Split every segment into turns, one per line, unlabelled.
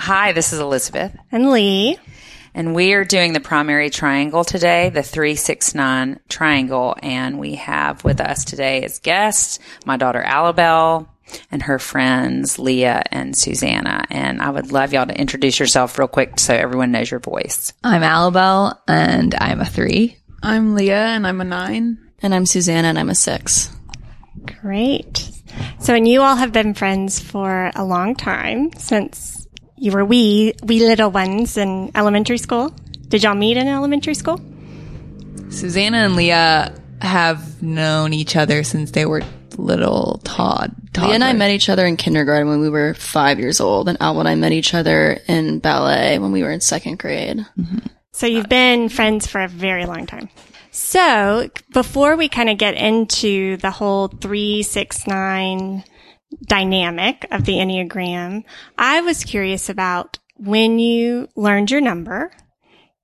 Hi, this is Elizabeth.
And Lee.
And we are doing the primary triangle today, the 369 triangle. And we have with us today as guests my daughter Alabelle and her friends Leah and Susanna. And I would love y'all to introduce yourself real quick so everyone knows your voice.
I'm Alabelle and I'm a three.
I'm Leah and I'm a nine.
And I'm Susanna and I'm a six.
Great. So, and you all have been friends for a long time since you were wee, wee little ones in elementary school. Did y'all meet in elementary school?
Susanna and Leah have known each other since they were little Todd.
Leah and I met each other in kindergarten when we were five years old, and Al and I met each other in ballet when we were in second grade.
Mm-hmm. So you've been friends for a very long time. So before we kind of get into the whole three, six, nine dynamic of the Enneagram, I was curious about when you learned your number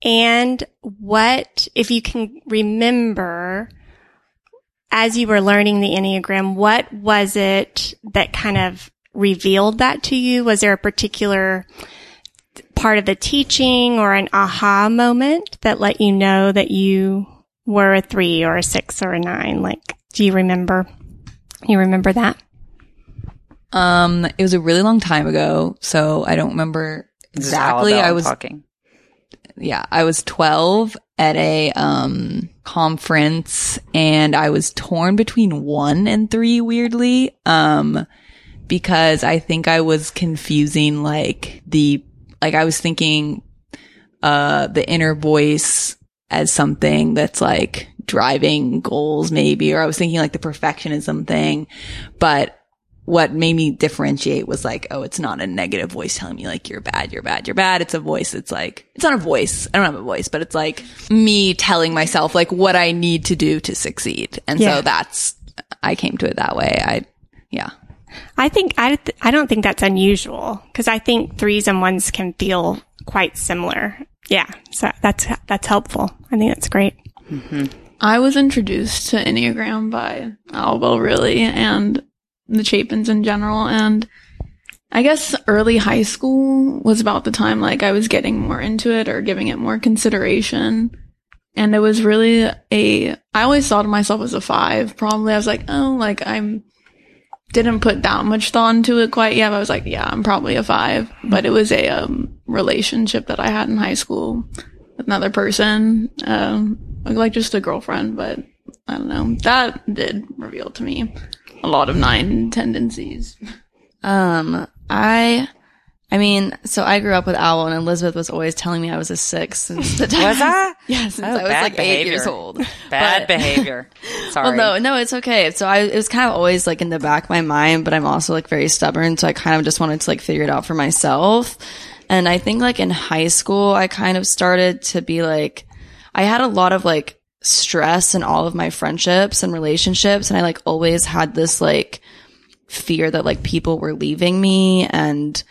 and what, if you can remember as you were learning the Enneagram, what was it that kind of revealed that to you? Was there a particular part of the teaching or an aha moment that let you know that you were a three or a six or a nine? Like, do you remember? You remember that?
Um, it was a really long time ago, so I don't remember exactly. I was
talking.
Yeah, I was 12 at a um conference and I was torn between 1 and 3 weirdly. Um because I think I was confusing like the like I was thinking uh the inner voice as something that's like driving goals maybe or I was thinking like the perfectionism thing but what made me differentiate was like, oh, it's not a negative voice telling me like, you're bad, you're bad, you're bad. It's a voice. It's like, it's not a voice. I don't have a voice, but it's like me telling myself like what I need to do to succeed. And yeah. so that's, I came to it that way. I, yeah.
I think, I, th- I don't think that's unusual because I think threes and ones can feel quite similar. Yeah. So that's, that's helpful. I think that's great.
Mm-hmm. I was introduced to Enneagram by Alabelle really, and the Chapins in general. And I guess early high school was about the time like I was getting more into it or giving it more consideration. And it was really a, I always thought of myself as a five. Probably I was like, oh, like I'm, didn't put that much thought into it quite yet. I was like, yeah, I'm probably a five. But it was a um, relationship that I had in high school with another person, um, like just a girlfriend. But I don't know. That did reveal to me a lot of nine tendencies.
Um, I, I mean, so I grew up with Owl, and Elizabeth was always telling me I was a six since the time.
Was I?
yeah, since oh, I was like behavior. eight years old.
Bad but, behavior. Sorry.
Well, no, no, it's okay. So I, it was kind of always like in the back of my mind, but I'm also like very stubborn, so I kind of just wanted to like figure it out for myself. And I think like in high school, I kind of started to be like, I had a lot of like stress in all of my friendships and relationships. And I like always had this like fear that like people were leaving me and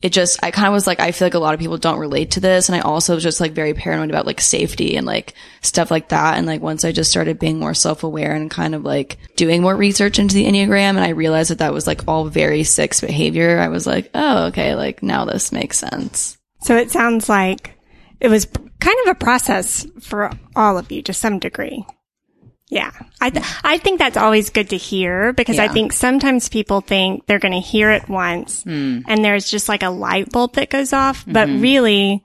it just, I kind of was like, I feel like a lot of people don't relate to this. And I also was just like very paranoid about like safety and like stuff like that. And like once I just started being more self aware and kind of like doing more research into the Enneagram and I realized that that was like all very six behavior, I was like, oh, okay, like now this makes sense.
So it sounds like it was kind of a process for all of you to some degree. Yeah. I, th- I think that's always good to hear because yeah. I think sometimes people think they're going to hear it once mm. and there's just like a light bulb that goes off. Mm-hmm. But really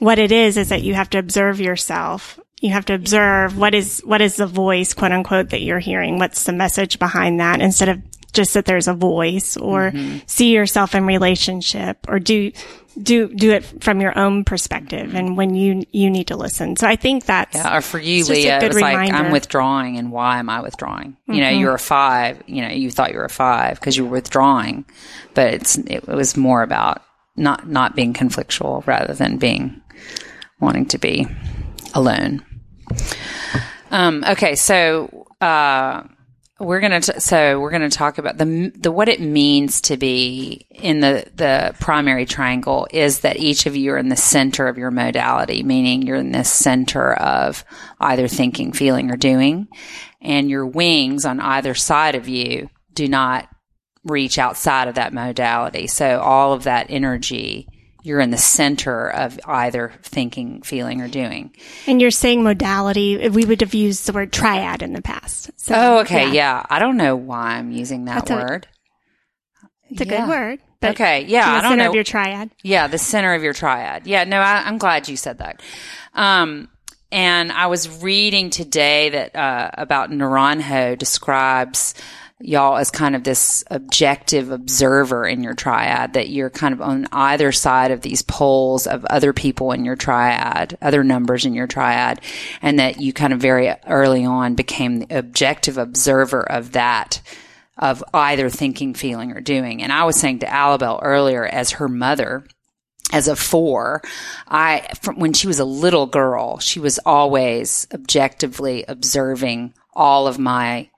what it is is that you have to observe yourself. You have to observe what is, what is the voice, quote unquote, that you're hearing? What's the message behind that instead of just that there's a voice or mm-hmm. see yourself in relationship or do do do it from your own perspective and when you you need to listen. So I think that's
yeah. Or for you, Leah, it was reminder. like I'm withdrawing, and why am I withdrawing? Mm-hmm. You know, mm-hmm. you're a five. You know, you thought you were a five because you were withdrawing, but it's it was more about not not being conflictual rather than being wanting to be alone. Um, okay, so uh, we're gonna t- so we're gonna talk about the the what it means to be in the the primary triangle is that each of you are in the center of your modality, meaning you're in the center of either thinking, feeling, or doing, and your wings on either side of you do not reach outside of that modality. So all of that energy you're in the center of either thinking, feeling, or doing.
And you're saying modality. We would have used the word triad in the past.
So, oh, okay. Yeah. yeah. I don't know why I'm using that That's word.
A, it's a yeah. good word.
okay. Yeah.
I
don't
center
know.
of your triad.
Yeah. The center of your triad. Yeah. No, I, am glad you said that. Um, and I was reading today that, uh, about Naranjo describes y'all as kind of this objective observer in your triad, that you're kind of on either side of these poles of other people in your triad, other numbers in your triad, and that you kind of very early on became the objective observer of that of either thinking, feeling, or doing. And I was saying to Alabelle earlier, as her mother, as a four, I, from when she was a little girl, she was always objectively observing all of my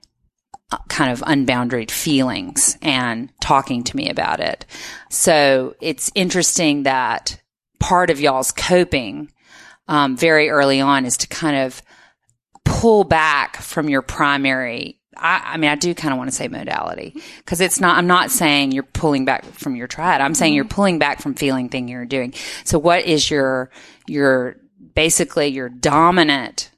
kind of unbounded feelings and talking to me about it. So it's interesting that part of y'all's coping um, very early on is to kind of pull back from your primary. I, I mean, I do kind of want to say modality because it's not, I'm not saying you're pulling back from your triad. I'm saying you're pulling back from feeling thing you're doing. So what is your, your, basically your dominant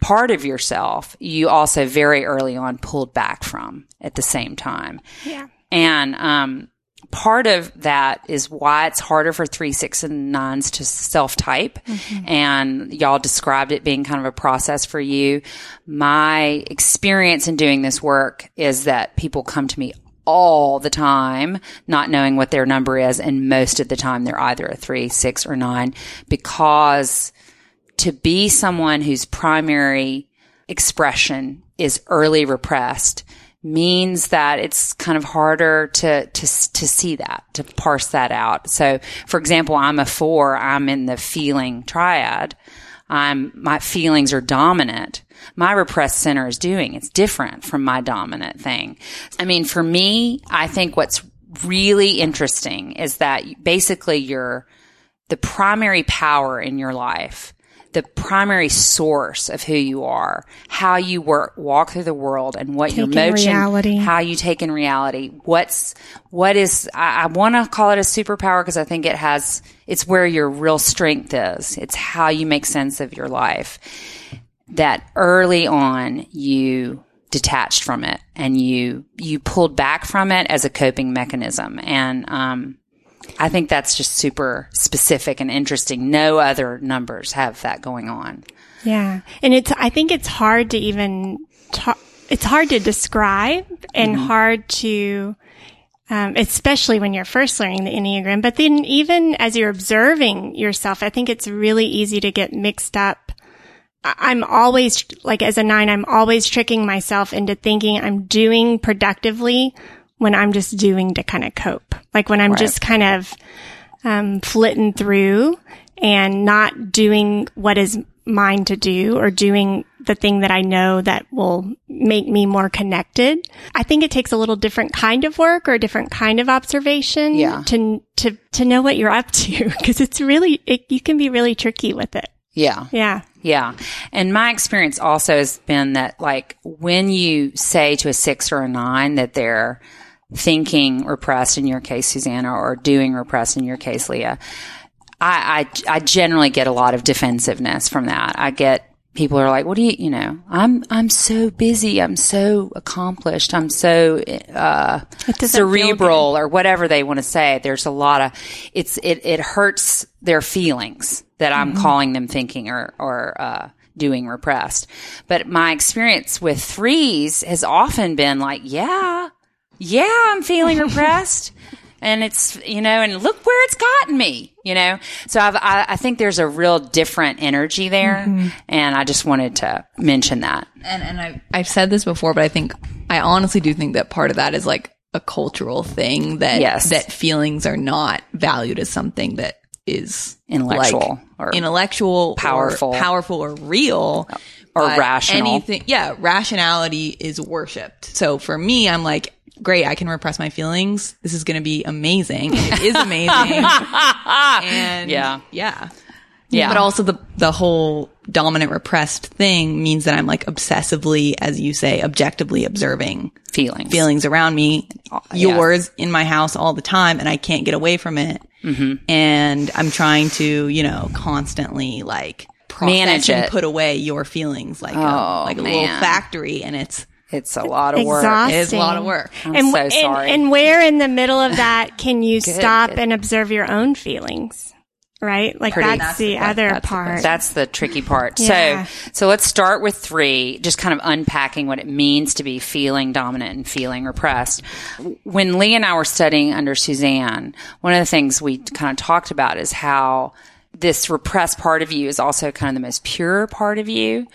part of yourself you also very early on pulled back from at the same time.
Yeah.
And um, part of that is why it's harder for three, six, and nines to self type. Mm-hmm. And y'all described it being kind of a process for you. My experience in doing this work is that people come to me all the time, not knowing what their number is. And most of the time, they're either a three, six, or nine because to be someone whose primary expression is early repressed means that it's kind of harder to, to, to see that, to parse that out. So, for example, I'm a four, I'm in the feeling triad. I'm, my feelings are dominant. My repressed center is doing. It's different from my dominant thing. I mean, for me, I think what's really interesting is that basically you're the primary power in your life the primary source of who you are, how you work, walk through the world and what your motion,
reality.
how you take in reality. What's, what is, I, I want to call it a superpower because I think it has, it's where your real strength is. It's how you make sense of your life. That early on you detached from it and you, you pulled back from it as a coping mechanism. And, um, I think that's just super specific and interesting. No other numbers have that going on.
Yeah. And it's, I think it's hard to even talk, it's hard to describe and mm-hmm. hard to, um, especially when you're first learning the Enneagram. But then even as you're observing yourself, I think it's really easy to get mixed up. I'm always, like as a nine, I'm always tricking myself into thinking I'm doing productively when I'm just doing to kind of cope. Like when I'm right. just kind of, um, flitting through and not doing what is mine to do or doing the thing that I know that will make me more connected. I think it takes a little different kind of work or a different kind of observation
yeah.
to, to, to know what you're up to because it's really, it, you can be really tricky with it.
Yeah.
Yeah.
Yeah. And my experience also has been that like when you say to a six or a nine that they're thinking repressed in your case, Susanna, or doing repressed in your case, Leah, I, I, I generally get a lot of defensiveness from that. I get people are like, what do you, you know, I'm, I'm so busy. I'm so accomplished. I'm so, uh, cerebral or whatever they want to say. There's a lot of, it's, it, it hurts their feelings that I'm mm-hmm. calling them thinking or, or, uh, doing repressed. But my experience with threes has often been like, yeah, yeah, I'm feeling repressed. and it's you know and look where it's gotten me you know? So I've, i I, think there's a real different energy there. Mm-hmm. and i just wanted to mention that.
And and I, i've said this before but i think i honestly do think that part of that is like a cultural thing that
yes.
that feelings are not valued as something that is
intellectual
like or intellectual
powerful
or powerful. or real.
Or rational.
anything yeah rationality is worshipped. So for me i'm like great, I can repress my feelings. This is going to be amazing. And it is amazing. and
yeah.
Yeah.
Yeah.
But also the, the whole dominant repressed thing means that I'm like obsessively, as you say, objectively observing
feelings,
feelings around me, yours in my house all the time. And I can't get away from it. mm-hmm. and I'm trying to, you know, constantly like manage and it. put away your feelings like oh, a, like a little factory, and it's
it's a lot of work. Exhausting.
It's a lot of work.
I'm and, so sorry.
And, and where in the middle of that can you good, stop good. and observe your own feelings? Right? Like Pretty, that's, the other
that's
part.
The, that's the tricky part. Yeah. So, so let's start with three, just kind of unpacking what it means to be feeling dominant and feeling repressed. When Lee and I were studying under Suzanne, one of the things we kind of talked about is how this repressed part of you is also kind of the most pure part of you.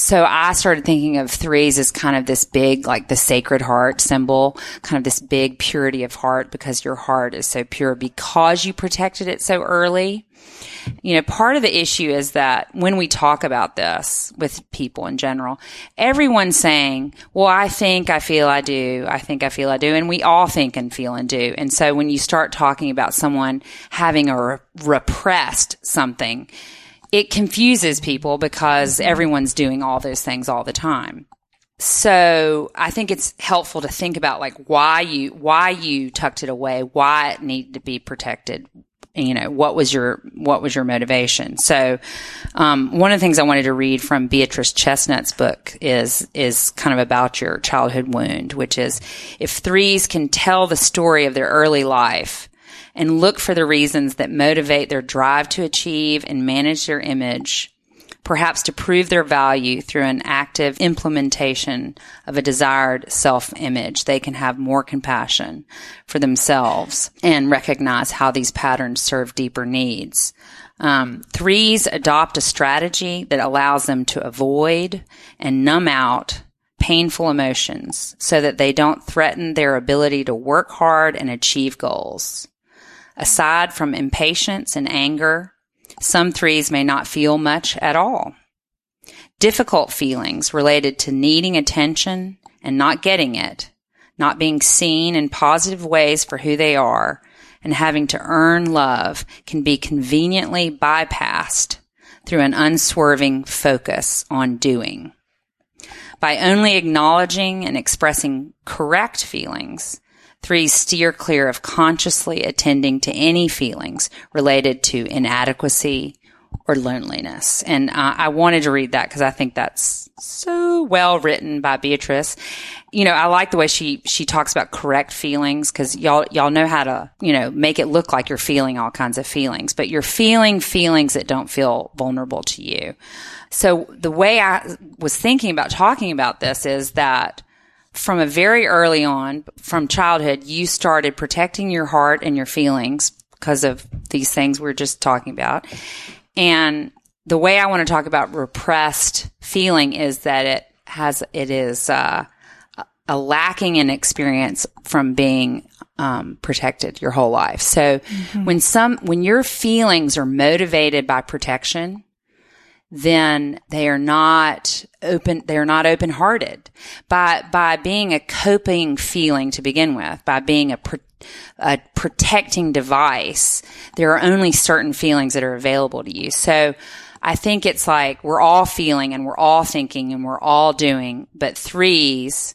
So I started thinking of threes as kind of this big, like the sacred heart symbol, kind of this big purity of heart because your heart is so pure because you protected it so early. You know, part of the issue is that when we talk about this with people in general, everyone's saying, well, I think, I feel, I do. I think, I feel, I do. And we all think and feel and do. And so when you start talking about someone having a re- repressed something, it confuses people because everyone's doing all those things all the time. So I think it's helpful to think about like why you why you tucked it away, why it needed to be protected. You know what was your what was your motivation? So um, one of the things I wanted to read from Beatrice Chestnut's book is is kind of about your childhood wound, which is if threes can tell the story of their early life, and look for the reasons that motivate their drive to achieve and manage their image, perhaps to prove their value through an active implementation of a desired self image. They can have more compassion for themselves and recognize how these patterns serve deeper needs. Um, threes adopt a strategy that allows them to avoid and numb out painful emotions so that they don't threaten their ability to work hard and achieve goals. Aside from impatience and anger, some threes may not feel much at all. Difficult feelings related to needing attention and not getting it, not being seen in positive ways for who they are, and having to earn love can be conveniently bypassed through an unswerving focus on doing. By only acknowledging and expressing correct feelings, Three, steer clear of consciously attending to any feelings related to inadequacy or loneliness. And I wanted to read that because I think that's so well written by Beatrice. You know, I like the way she she talks about correct feelings because y'all y'all know how to you know make it look like you're feeling all kinds of feelings, but you're feeling feelings that don't feel vulnerable to you. So the way I was thinking about talking about this is that from a very early on, from childhood, you started protecting your heart and your feelings because of these things we are just talking about. And the way I want to talk about repressed feeling is that it has, it is, uh, a lacking in experience from being um, protected your whole life. So mm-hmm. when some, when your feelings are motivated by protection, then they are not open, they are not open hearted by, by being a coping feeling to begin with, by being a, pro, a protecting device. There are only certain feelings that are available to you. So I think it's like we're all feeling and we're all thinking and we're all doing, but threes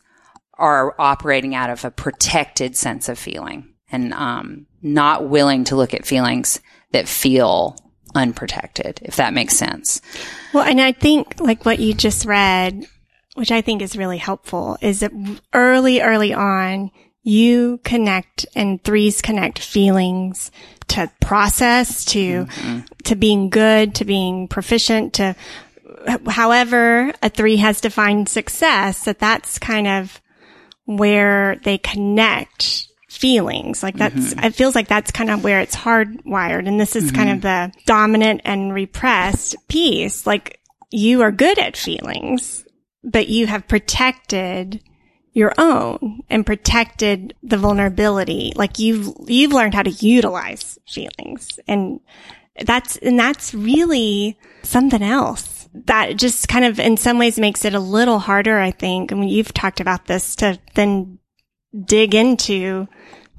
are operating out of a protected sense of feeling and, um, not willing to look at feelings that feel unprotected, if that makes sense.
Well, and I think like what you just read, which I think is really helpful, is that early, early on, you connect and threes connect feelings to process, to, mm-hmm. to being good, to being proficient, to however a three has defined success, that that's kind of where they connect feelings. Like that's, mm-hmm. it feels like that's kind of where it's hardwired. And this is mm-hmm. kind of the dominant and repressed piece. Like you are good at feelings, but you have protected your own and protected the vulnerability. Like you've, you've learned how to utilize feelings and that's, and that's really something else that just kind of in some ways makes it a little harder, I think. I mean, you've talked about this to then dig into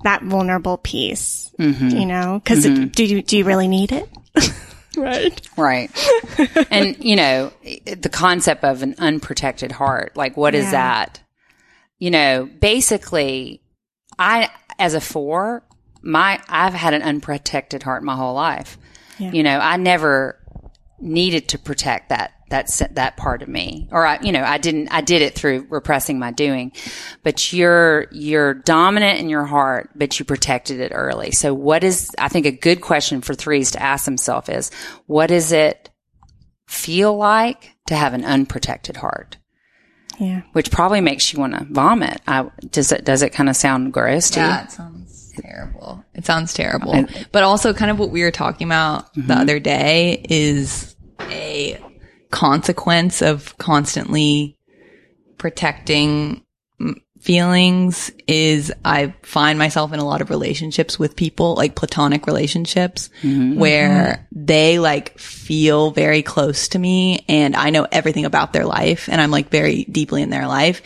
that vulnerable piece, mm-hmm. you know, because mm-hmm. do you, do you really need it? right.
Right. and, you know, the concept of an unprotected heart, like what yeah. is that? You know, basically, I, as a four, my, I've had an unprotected heart my whole life. Yeah. You know, I never needed to protect that that that part of me. Or I, you know I didn't I did it through repressing my doing. But you're you're dominant in your heart but you protected it early. So what is I think a good question for threes to ask themselves is what does it feel like to have an unprotected heart?
Yeah.
Which probably makes you want to vomit. I, does it does it kind of sound gross to
yeah, you it sounds terrible. It sounds terrible. But also kind of what we were talking about mm-hmm. the other day is a consequence of constantly protecting feelings is I find myself in a lot of relationships with people, like platonic relationships, mm-hmm. where they like feel very close to me and I know everything about their life and I'm like very deeply in their life.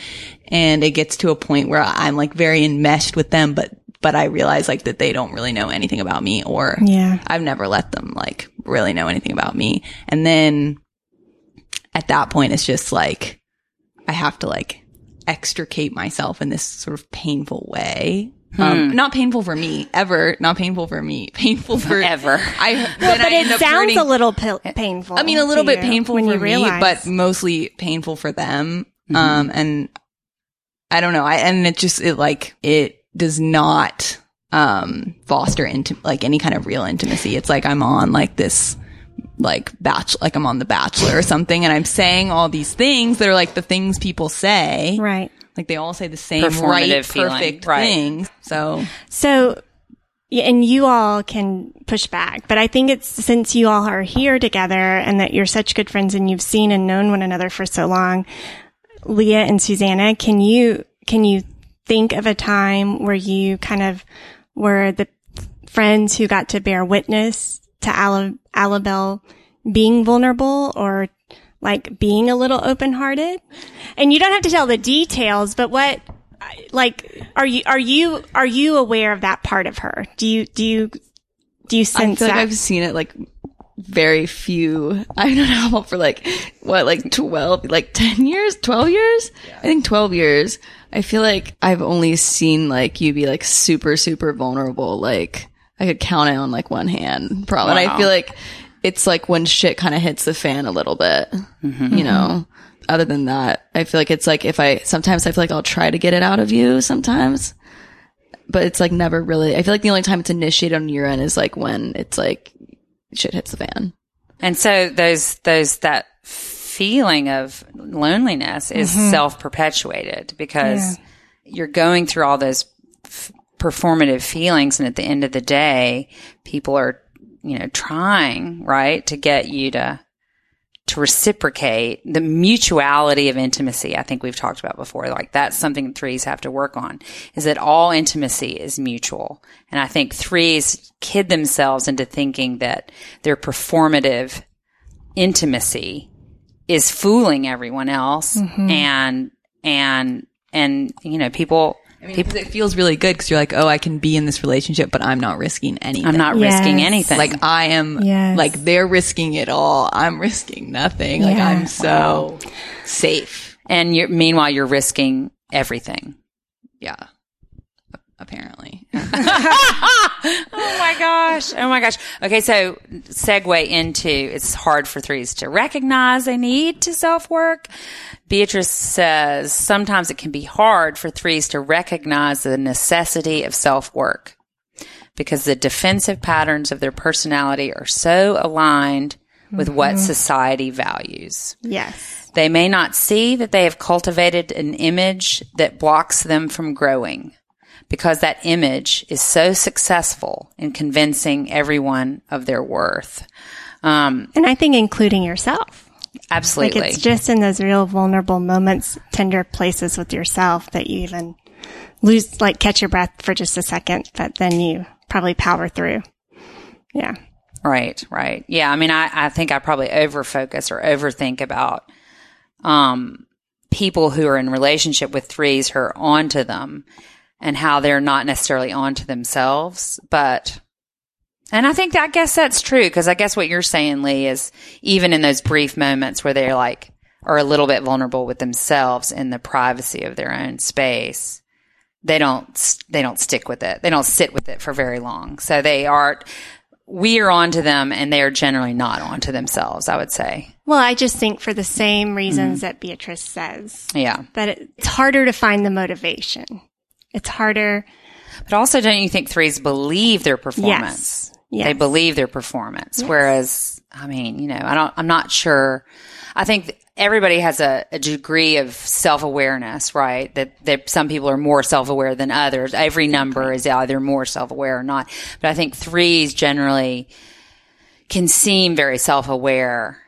And it gets to a point where I'm like very enmeshed with them, but but I realize like that they don't really know anything about me or
yeah.
I've never let them like really know anything about me. And then at that point, it's just like, I have to like extricate myself in this sort of painful way. Um, hmm. not painful for me ever. Not painful for me. Painful for
ever.
I.
Well, but I it sounds hurting. a little painful.
I mean, a little bit painful for me, realize. but mostly painful for them. Mm-hmm. Um, and I don't know. I and it just it like it does not um foster into like any kind of real intimacy. It's like I'm on like this like batch like I'm on the bachelor or something and I'm saying all these things that are like the things people say.
Right.
Like they all say the same right perfect right. things. So
So and you all can push back, but I think it's since you all are here together and that you're such good friends and you've seen and known one another for so long, Leah and Susanna, can you can you think of a time where you kind of were the friends who got to bear witness to Alabelle being vulnerable or like being a little open hearted? And you don't have to tell the details, but what, like, are you, are you, are you aware of that part of her? Do you, do you, do you sense
I feel
that?
like I've seen it like very few. I don't know for like what, like twelve, like ten years, twelve years. Yeah. I think twelve years. I feel like I've only seen like you be like super, super vulnerable, like I could count it on like one hand, probably. Wow. And I feel like it's like when shit kind of hits the fan a little bit, mm-hmm. you know. Other than that, I feel like it's like if I sometimes I feel like I'll try to get it out of you sometimes, but it's like never really. I feel like the only time it's initiated on your end is like when it's like shit hits the fan.
And so those those that feeling of loneliness is mm-hmm. self perpetuated because yeah. you're going through all those f- performative feelings. And at the end of the day, people are, you know, trying, right, to get you to, to reciprocate the mutuality of intimacy. I think we've talked about before. Like that's something threes have to work on is that all intimacy is mutual. And I think threes kid themselves into thinking that their performative intimacy is fooling everyone else mm-hmm. and, and, and, you know, people,
I mean, People, it feels really good because you're like, oh, I can be in this relationship, but I'm not risking anything.
I'm not yes. risking anything.
Like I am, yes. like they're risking it all. I'm risking nothing. Like I'm so wow. safe.
And you're, meanwhile, you're risking everything.
Yeah. Apparently.
oh my gosh. Oh my gosh. Okay. So segue into it's hard for threes to recognize they need to self work. Beatrice says sometimes it can be hard for threes to recognize the necessity of self work because the defensive patterns of their personality are so aligned with mm-hmm. what society values.
Yes.
They may not see that they have cultivated an image that blocks them from growing because that image is so successful in convincing everyone of their worth.
Um, and I think including yourself.
Absolutely.
Like it's just in those real vulnerable moments, tender places with yourself that you even lose, like catch your breath for just a second, but then you probably power through. Yeah.
Right, right. Yeah. I mean, I, I think I probably overfocus or overthink about, um, people who are in relationship with threes who are onto them and how they're not necessarily onto themselves, but and I think, that, I guess that's true because I guess what you're saying, Lee, is even in those brief moments where they're like, are a little bit vulnerable with themselves in the privacy of their own space, they don't they don't stick with it. They don't sit with it for very long. So they are we are onto them and they are generally not onto themselves, I would say.
Well, I just think for the same reasons mm-hmm. that Beatrice says.
Yeah.
That it's harder to find the motivation. It's harder.
But also, don't you think threes believe their performance? Yes. yes. They believe their performance. Yes. Whereas, I mean, you know, I don't, I'm not sure. I think everybody has a, a degree of self awareness, right? That, that some people are more self aware than others. Every number is either more self aware or not. But I think threes generally can seem very self aware,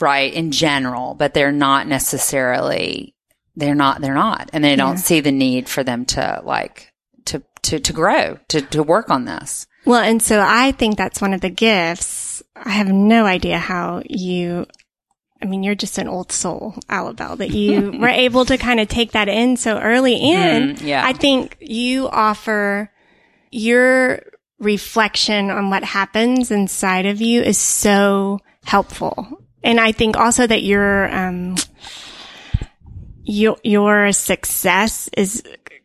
right? In general, but they're not necessarily, they're not, they're not. And they don't yeah. see the need for them to like, to, to, to grow, to, to work on this.
Well, and so I think that's one of the gifts. I have no idea how you I mean, you're just an old soul, Alabelle, that you were able to kind of take that in so early. And mm, yeah. I think you offer your reflection on what happens inside of you is so helpful. And I think also that your, um, your, your success is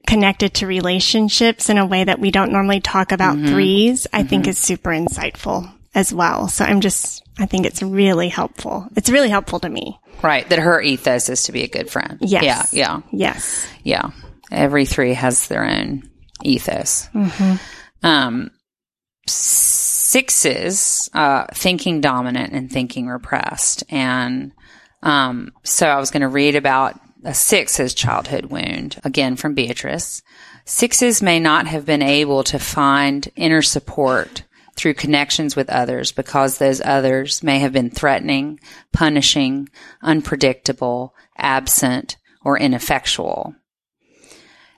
connected to relationships in a way that we don't normally talk about mm-hmm. threes, I mm-hmm. think is super insightful as well. So I'm just, I think it's really helpful. It's really helpful to me.
Right. That her ethos is to be a good friend.
Yes.
Yeah. Yeah.
Yes.
Yeah. Every three has their own ethos. Mm-hmm. Um, sixes, uh, thinking dominant and thinking repressed. And, um, so I was going to read about a six's childhood wound again from Beatrice. Sixes may not have been able to find inner support through connections with others because those others may have been threatening, punishing, unpredictable, absent, or ineffectual.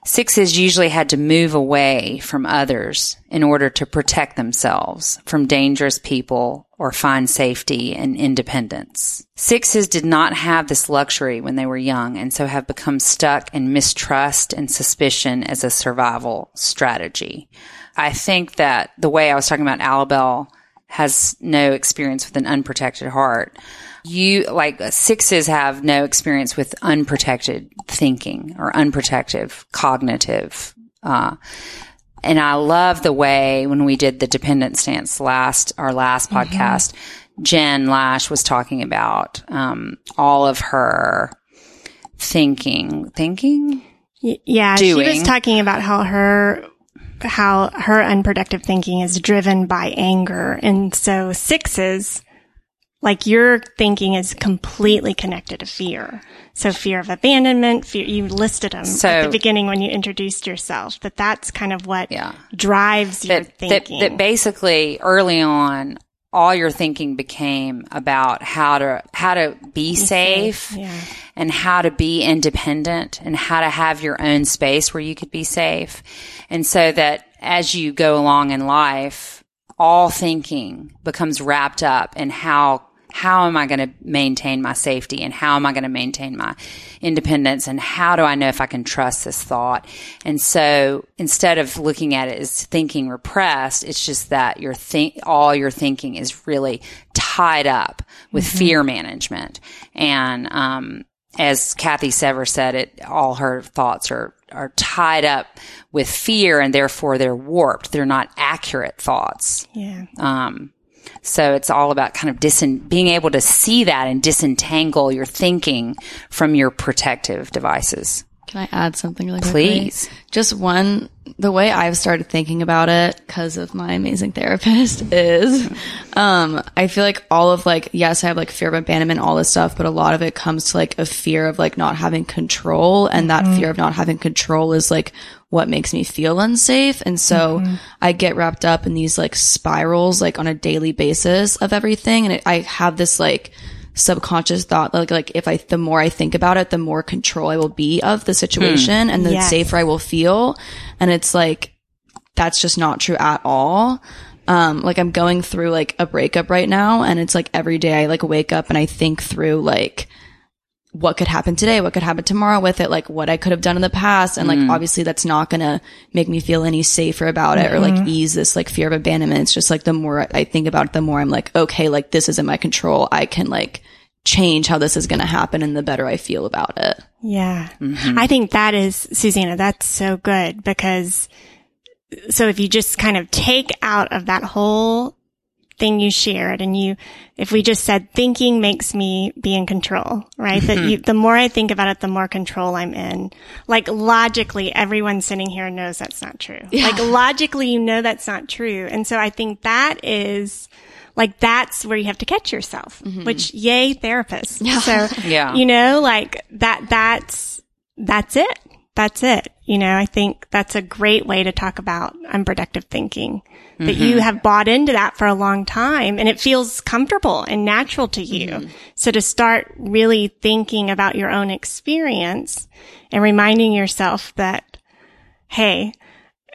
Sixes usually had to move away from others in order to protect themselves from dangerous people or find safety and independence. Sixes did not have this luxury when they were young and so have become stuck in mistrust and suspicion as a survival strategy. I think that the way I was talking about Alabelle has no experience with an unprotected heart. You, like sixes have no experience with unprotected thinking or unprotected cognitive, uh, and I love the way when we did the dependent stance last, our last mm-hmm. podcast, Jen Lash was talking about, um, all of her thinking, thinking?
Yeah. Doing. She was talking about how her how her unproductive thinking is driven by anger. And so sixes, like your thinking is completely connected to fear. So fear of abandonment, fear, you listed them so, at the beginning when you introduced yourself, that that's kind of what yeah. drives that, your thinking.
That, that basically early on, all your thinking became about how to how to be, be safe, safe. Yeah. and how to be independent and how to have your own space where you could be safe. And so that as you go along in life, all thinking becomes wrapped up in how how am I going to maintain my safety and how am I going to maintain my independence and how do I know if I can trust this thought? And so instead of looking at it as thinking repressed, it's just that your think, all your thinking is really tied up with mm-hmm. fear management. And, um, as Kathy Sever said it, all her thoughts are, are tied up with fear and therefore they're warped. They're not accurate thoughts.
Yeah.
Um, so it's all about kind of being able to see that and disentangle your thinking from your protective devices.
Can I add something really
Please.
Quickly? Just one, the way I've started thinking about it because of my amazing therapist is, um, I feel like all of like, yes, I have like fear of abandonment, all this stuff, but a lot of it comes to like a fear of like not having control. And that mm-hmm. fear of not having control is like what makes me feel unsafe. And so mm-hmm. I get wrapped up in these like spirals, like on a daily basis of everything. And it, I have this like, subconscious thought like like if I the more I think about it, the more control I will be of the situation hmm. and the yes. safer I will feel. And it's like that's just not true at all. Um, like I'm going through like a breakup right now and it's like every day I like wake up and I think through like what could happen today, what could happen tomorrow with it, like what I could have done in the past. And like, mm. obviously that's not going to make me feel any safer about it mm-hmm. or like mm-hmm. ease this like fear of abandonment. It's just like the more I think about it, the more I'm like, okay, like this is in my control. I can like change how this is going to happen and the better I feel about it.
Yeah. Mm-hmm. I think that is, Susanna, that's so good because so if you just kind of take out of that whole thing you shared and you, if we just said thinking makes me be in control, right? that you, the more I think about it, the more control I'm in. Like logically, everyone sitting here knows that's not true. Yeah. Like logically, you know that's not true. And so I think that is, like that's where you have to catch yourself, mm-hmm. which yay therapists. Yeah. So, yeah. you know, like that, that's, that's it. That's it. You know, I think that's a great way to talk about unproductive thinking that mm-hmm. you have bought into that for a long time and it feels comfortable and natural to you. Mm-hmm. So to start really thinking about your own experience and reminding yourself that, Hey,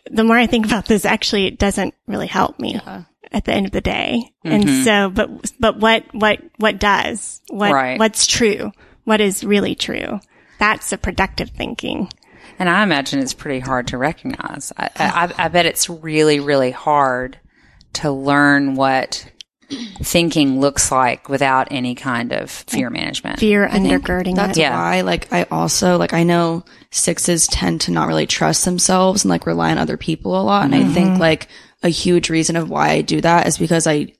the more I think about this, actually, it doesn't really help me. Yeah at the end of the day. Mm-hmm. And so, but, but what, what, what does? What, right. what's true? What is really true? That's a productive thinking.
And I imagine it's pretty hard to recognize. I, I, I bet it's really, really hard to learn what thinking looks like without any kind of fear management.
Fear undergirding
That's
it.
Yeah. why, like, I also, like, I know sixes tend to not really trust themselves and, like, rely on other people a lot. And mm-hmm. I think, like, a huge reason of why I do that is because I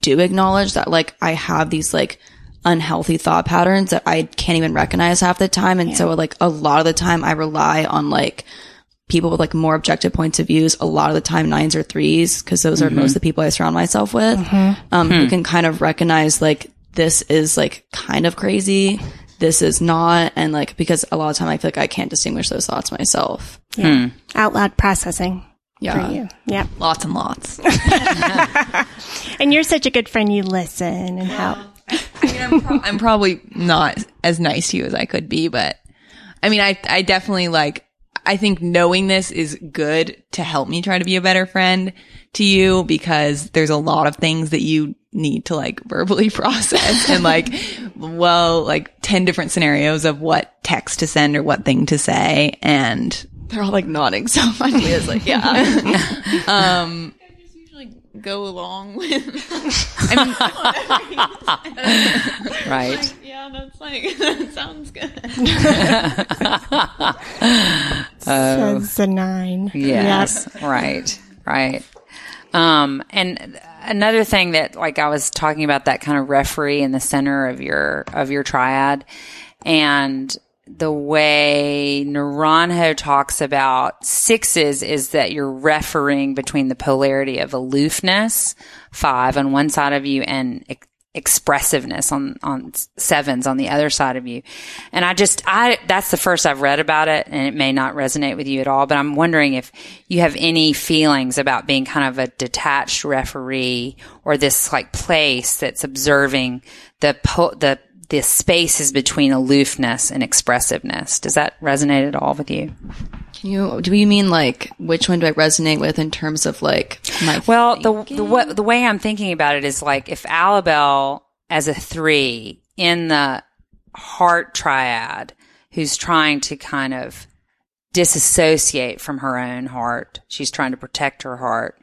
do acknowledge that like I have these like unhealthy thought patterns that I can't even recognize half the time. And yeah. so like a lot of the time I rely on like people with like more objective points of views. A lot of the time nines or threes because those mm-hmm. are most of the people I surround myself with. Mm-hmm. Um, hmm. who can kind of recognize like this is like kind of crazy. This is not. And like, because a lot of time I feel like I can't distinguish those thoughts myself.
Yeah. Hmm. Out loud processing yeah. for you. Yeah.
Lots and lots.
and you're such a good friend. You listen and help. I
mean, I'm, pro- I'm, probably not as nice to you as I could be, but I mean, I, I definitely like, I think knowing this is good to help me try to be a better friend to you because there's a lot of things that you need to like verbally process and like, well, like 10 different scenarios of what text to send or what thing to say. And
they're all like nodding so much. It's like, yeah. um,
I just usually go along with. I
mean, right.
Like, yeah, that's like that sounds good.
uh, Says the nine.
Yes. Yep. Right. Right. Um, and another thing that, like, I was talking about that kind of referee in the center of your of your triad, and the way Naranjo talks about sixes is that you're referring between the polarity of aloofness, five on one side of you, and ex- expressiveness on, on sevens on the other side of you. And I just, I, that's the first I've read about it and it may not resonate with you at all, but I'm wondering if you have any feelings about being kind of a detached referee or this like place that's observing the, po- the, the space is between aloofness and expressiveness. Does that resonate at all with you?
Can you do you mean like which one do I resonate with in terms of like my
Well, thinking? the the the way I'm thinking about it is like if Alabelle as a 3 in the heart triad who's trying to kind of disassociate from her own heart. She's trying to protect her heart.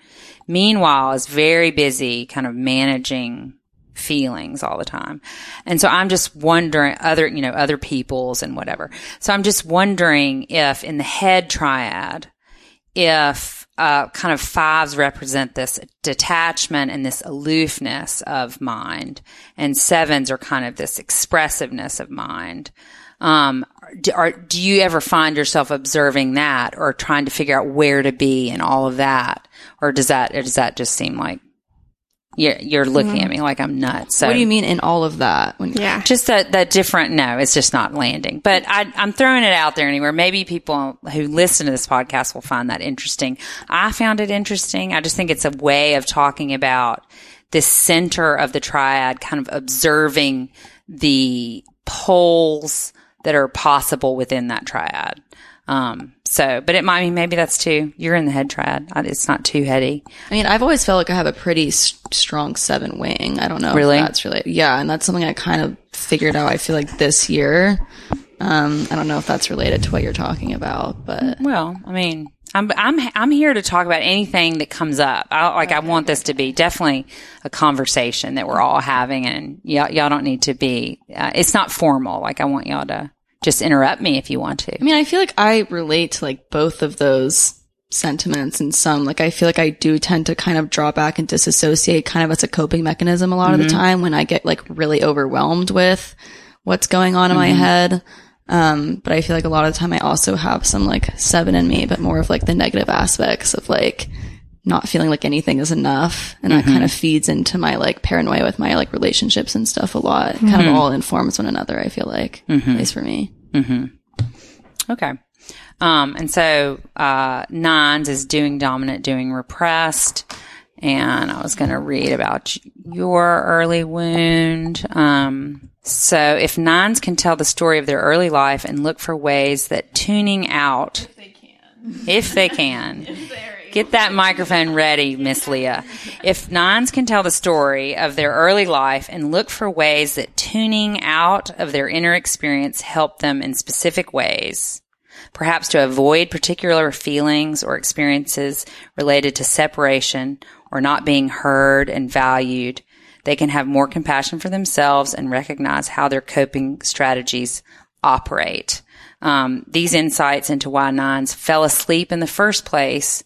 Meanwhile, is very busy kind of managing feelings all the time. And so I'm just wondering other, you know, other people's and whatever. So I'm just wondering if in the head triad, if uh, kind of fives represent this detachment and this aloofness of mind, and sevens are kind of this expressiveness of mind. Um, do, are, do you ever find yourself observing that or trying to figure out where to be and all of that? Or does that, or does that just seem like you're, you're looking mm-hmm. at me like I'm nuts. So
what do you mean in all of that?
When, yeah,
just that that different. No, it's just not landing. But I, I'm throwing it out there anywhere. Maybe people who listen to this podcast will find that interesting. I found it interesting. I just think it's a way of talking about the center of the triad, kind of observing the poles that are possible within that triad. Um, so, but it might mean maybe that's too, you're in the head triad. It's not too heady.
I mean, I've always felt like I have a pretty strong seven wing. I don't know
really?
that's really, yeah. And that's something I kind of figured out. I feel like this year. Um, I don't know if that's related to what you're talking about, but.
Well, I mean, I'm, I'm, I'm here to talk about anything that comes up. I, like, okay. I want this to be definitely a conversation that we're all having and y'all, y'all don't need to be, uh, it's not formal. Like, I want y'all to, just interrupt me if you want to.
I mean, I feel like I relate to like both of those sentiments and some. Like, I feel like I do tend to kind of draw back and disassociate kind of as a coping mechanism a lot mm-hmm. of the mm-hmm. time when I get like really overwhelmed with what's going on in mm-hmm. my head. Um, but I feel like a lot of the time I also have some like seven in me, but more of like the negative aspects of like not feeling like anything is enough. And mm-hmm. that kind of feeds into my like paranoia with my like relationships and stuff a lot. Mm-hmm. Kind of all informs one another, I feel like, mm-hmm. at least for me.
Mm-hmm. Okay. Um, and so, uh, nines is doing dominant, doing repressed. And I was going to read about your early wound. Um, so if nines can tell the story of their early life and look for ways that tuning out,
if they can,
if they can, get that microphone ready, Miss Leah. If nines can tell the story of their early life and look for ways that tuning out of their inner experience helped them in specific ways, perhaps to avoid particular feelings or experiences related to separation or not being heard and valued, they can have more compassion for themselves and recognize how their coping strategies operate. Um, these insights into why nines fell asleep in the first place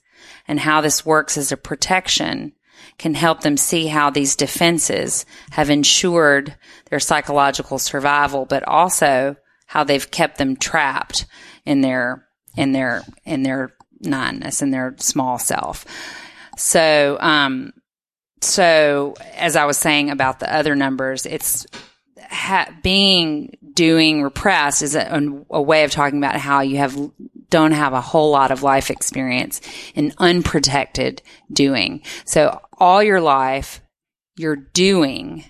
and how this works as a protection can help them see how these defenses have ensured their psychological survival, but also how they've kept them trapped in their, in their, in their nineness, in their small self. So, um, so as I was saying about the other numbers, it's ha- being doing repressed is a, a, way of talking about how you have don't have a whole lot of life experience in unprotected doing. So all your life, you're doing,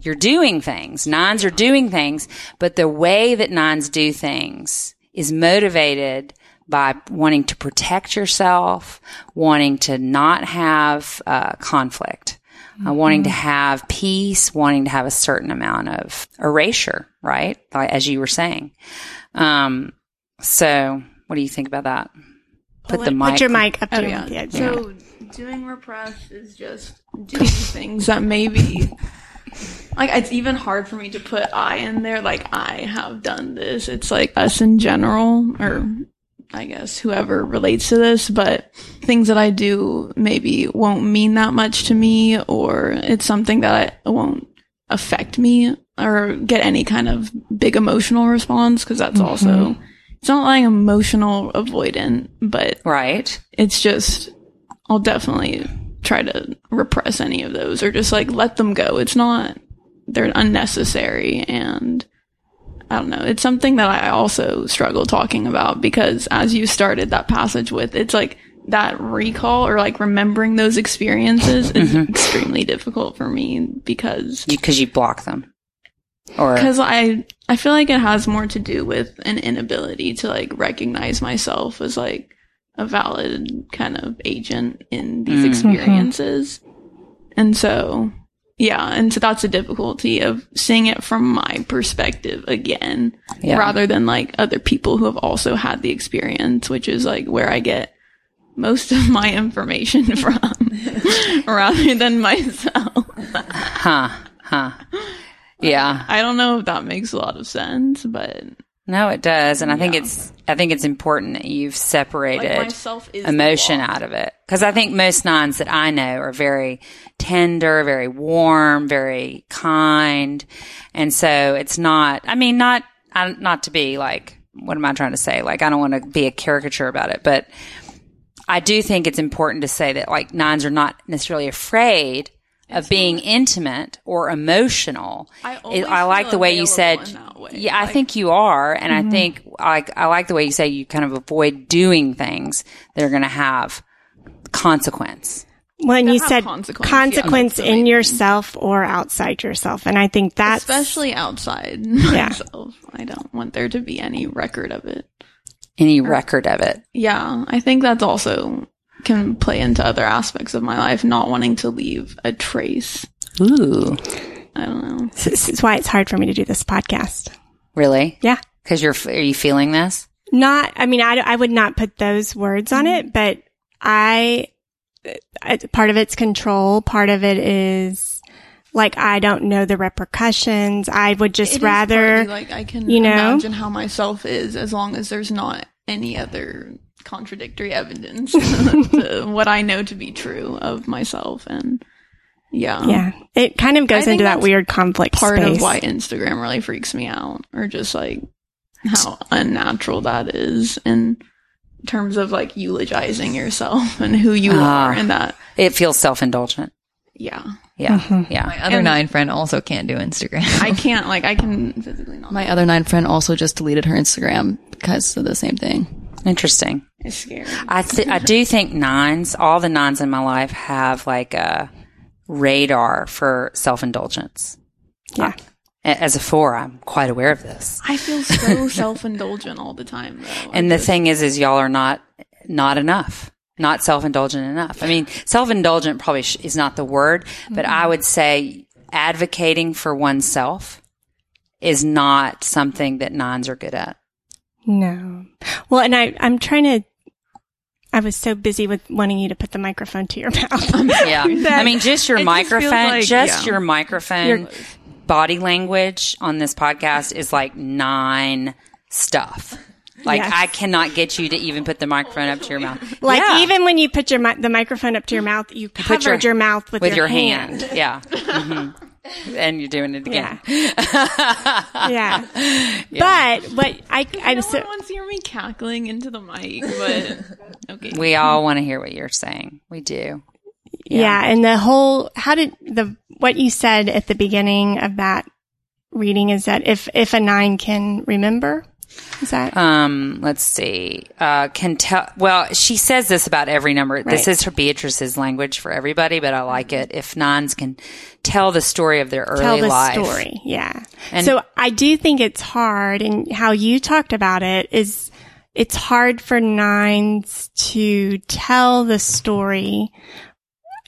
you're doing things. Nines are doing things, but the way that nines do things is motivated by wanting to protect yourself, wanting to not have uh, conflict, uh, mm-hmm. wanting to have peace, wanting to have a certain amount of erasure, right? As you were saying. Um, so, what do you think about that?
Put well, the mic. Put your mic up to oh, yeah.
yeah. So, doing repress is just doing things that maybe like it's even hard for me to put I in there. Like I have done this. It's like us in general, or I guess whoever relates to this, but things that I do maybe won't mean that much to me or it's something that I, won't affect me or get any kind of big emotional response because that's mm-hmm. also it's not like emotional avoidant, but
right.
It's just I'll definitely try to repress any of those or just like let them go. It's not they're unnecessary and I don't know. It's something that I also struggle talking about because as you started that passage with, it's like that recall or like remembering those experiences is mm-hmm. extremely difficult for me because
because you, you block them
or because I I feel like it has more to do with an inability to like recognize myself as like a valid kind of agent in these mm-hmm. experiences, and so yeah, and so that's the difficulty of seeing it from my perspective again, yeah. rather than like other people who have also had the experience, which is like where I get most of my information from, rather than myself.
huh, huh. Yeah.
I don't know if that makes a lot of sense, but
no, it does, and I yeah. think it's I think it's important that you've separated like emotion out of it because I think most nines that I know are very tender, very warm, very kind, and so it's not. I mean, not not to be like what am I trying to say? Like I don't want to be a caricature about it, but I do think it's important to say that like nines are not necessarily afraid of being intimate or emotional.
I, it,
I like the way you said.
Way.
Yeah, like, I think you are, and mm-hmm. I think I, I like the way you say you kind of avoid doing things that are going to have consequence.
When you said consequence, consequence yeah, in yourself or outside yourself, and I think that's
especially outside yeah. myself. I don't want there to be any record of it.
Any record of it.
Yeah, I think that's also can play into other aspects of my life, not wanting to leave a trace.
Ooh.
I don't know.
This is why it's hard for me to do this podcast.
Really?
Yeah.
Because you're, are you feeling this?
Not, I mean, I, I would not put those words on it, but I, part of it's control. Part of it is like I don't know the repercussions. I would just rather
like I can you know? imagine how myself is as long as there's not any other contradictory evidence to what I know to be true of myself and yeah.
Yeah. It kind of goes into that weird conflict
part
space.
of why Instagram really freaks me out or just like how unnatural that is in terms of like eulogizing yourself and who you uh, are and that
it feels self-indulgent.
Yeah.
Yeah. Mm-hmm. Yeah.
My other and nine friend also can't do Instagram.
I can't, like, I can physically not.
My other nine friend also just deleted her Instagram because of the same thing.
Interesting.
It's scary.
I, th- I do think nines, all the nines in my life have like a radar for self indulgence.
Yeah.
as a four, I'm quite aware of this.
I feel so self indulgent all the time, though.
And the thing is, is y'all are not, not enough not self-indulgent enough. I mean, self-indulgent probably sh- is not the word, but mm-hmm. I would say advocating for oneself is not something that nines are good at.
No. Well, and I, I'm trying to, I was so busy with wanting you to put the microphone to your mouth.
yeah. I mean, just your microphone, just, like, just yeah. your microphone your, body language on this podcast is like nine stuff. Like yes. I cannot get you to even put the microphone up to your mouth.
Like yeah. even when you put your mi- the microphone up to your mouth, you covered your, your, mouth with,
with
your,
your hand. hand. Yeah. Mm-hmm. and you're doing it again.
Yeah. yeah. yeah. But what I I
no so, one wants to hear me cackling into the mic, but okay.
We all want to hear what you're saying. We do.
Yeah. yeah, and the whole how did the what you said at the beginning of that reading is that if if a nine can remember is that?
Um, let's see. Uh, can tell. Well, she says this about every number. Right. This is her Beatrice's language for everybody, but I like it. If nines can tell the story of their early
tell the
life.
story, yeah. And so I do think it's hard, and how you talked about it is it's hard for nines to tell the story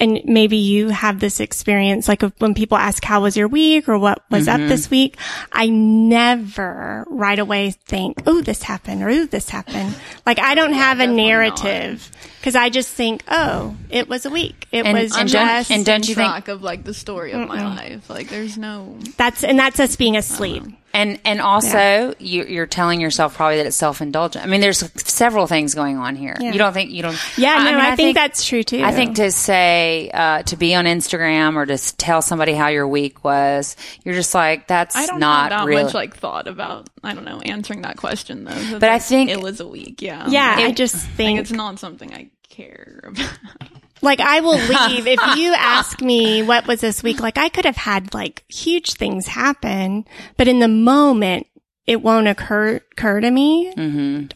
and maybe you have this experience, like when people ask, how was your week or what was mm-hmm. up this week? I never right away think, oh, this happened or oh, this happened. Like I don't yeah, have a narrative because I just think, oh, it was a week. It
and,
was
and
just
and don't you think of like the story of mm-mm. my life? Like there's no
that's and that's us being asleep.
And and also yeah. you, are telling yourself probably that it's self indulgent. I mean, there's several things going on here. Yeah. You don't think you don't?
Yeah, I, no, I, mean, I, I think, think, that's true too.
I think to say uh, to be on Instagram or to tell somebody how your week was, you're just like that's I don't not
have that
really.
much like thought about. I don't know answering that question though.
But I think
it was a week. Yeah,
yeah. It, I just think
like it's not something I care about.
Like I will leave if you ask me what was this week. Like I could have had like huge things happen, but in the moment it won't occur occur to me. Mm-hmm.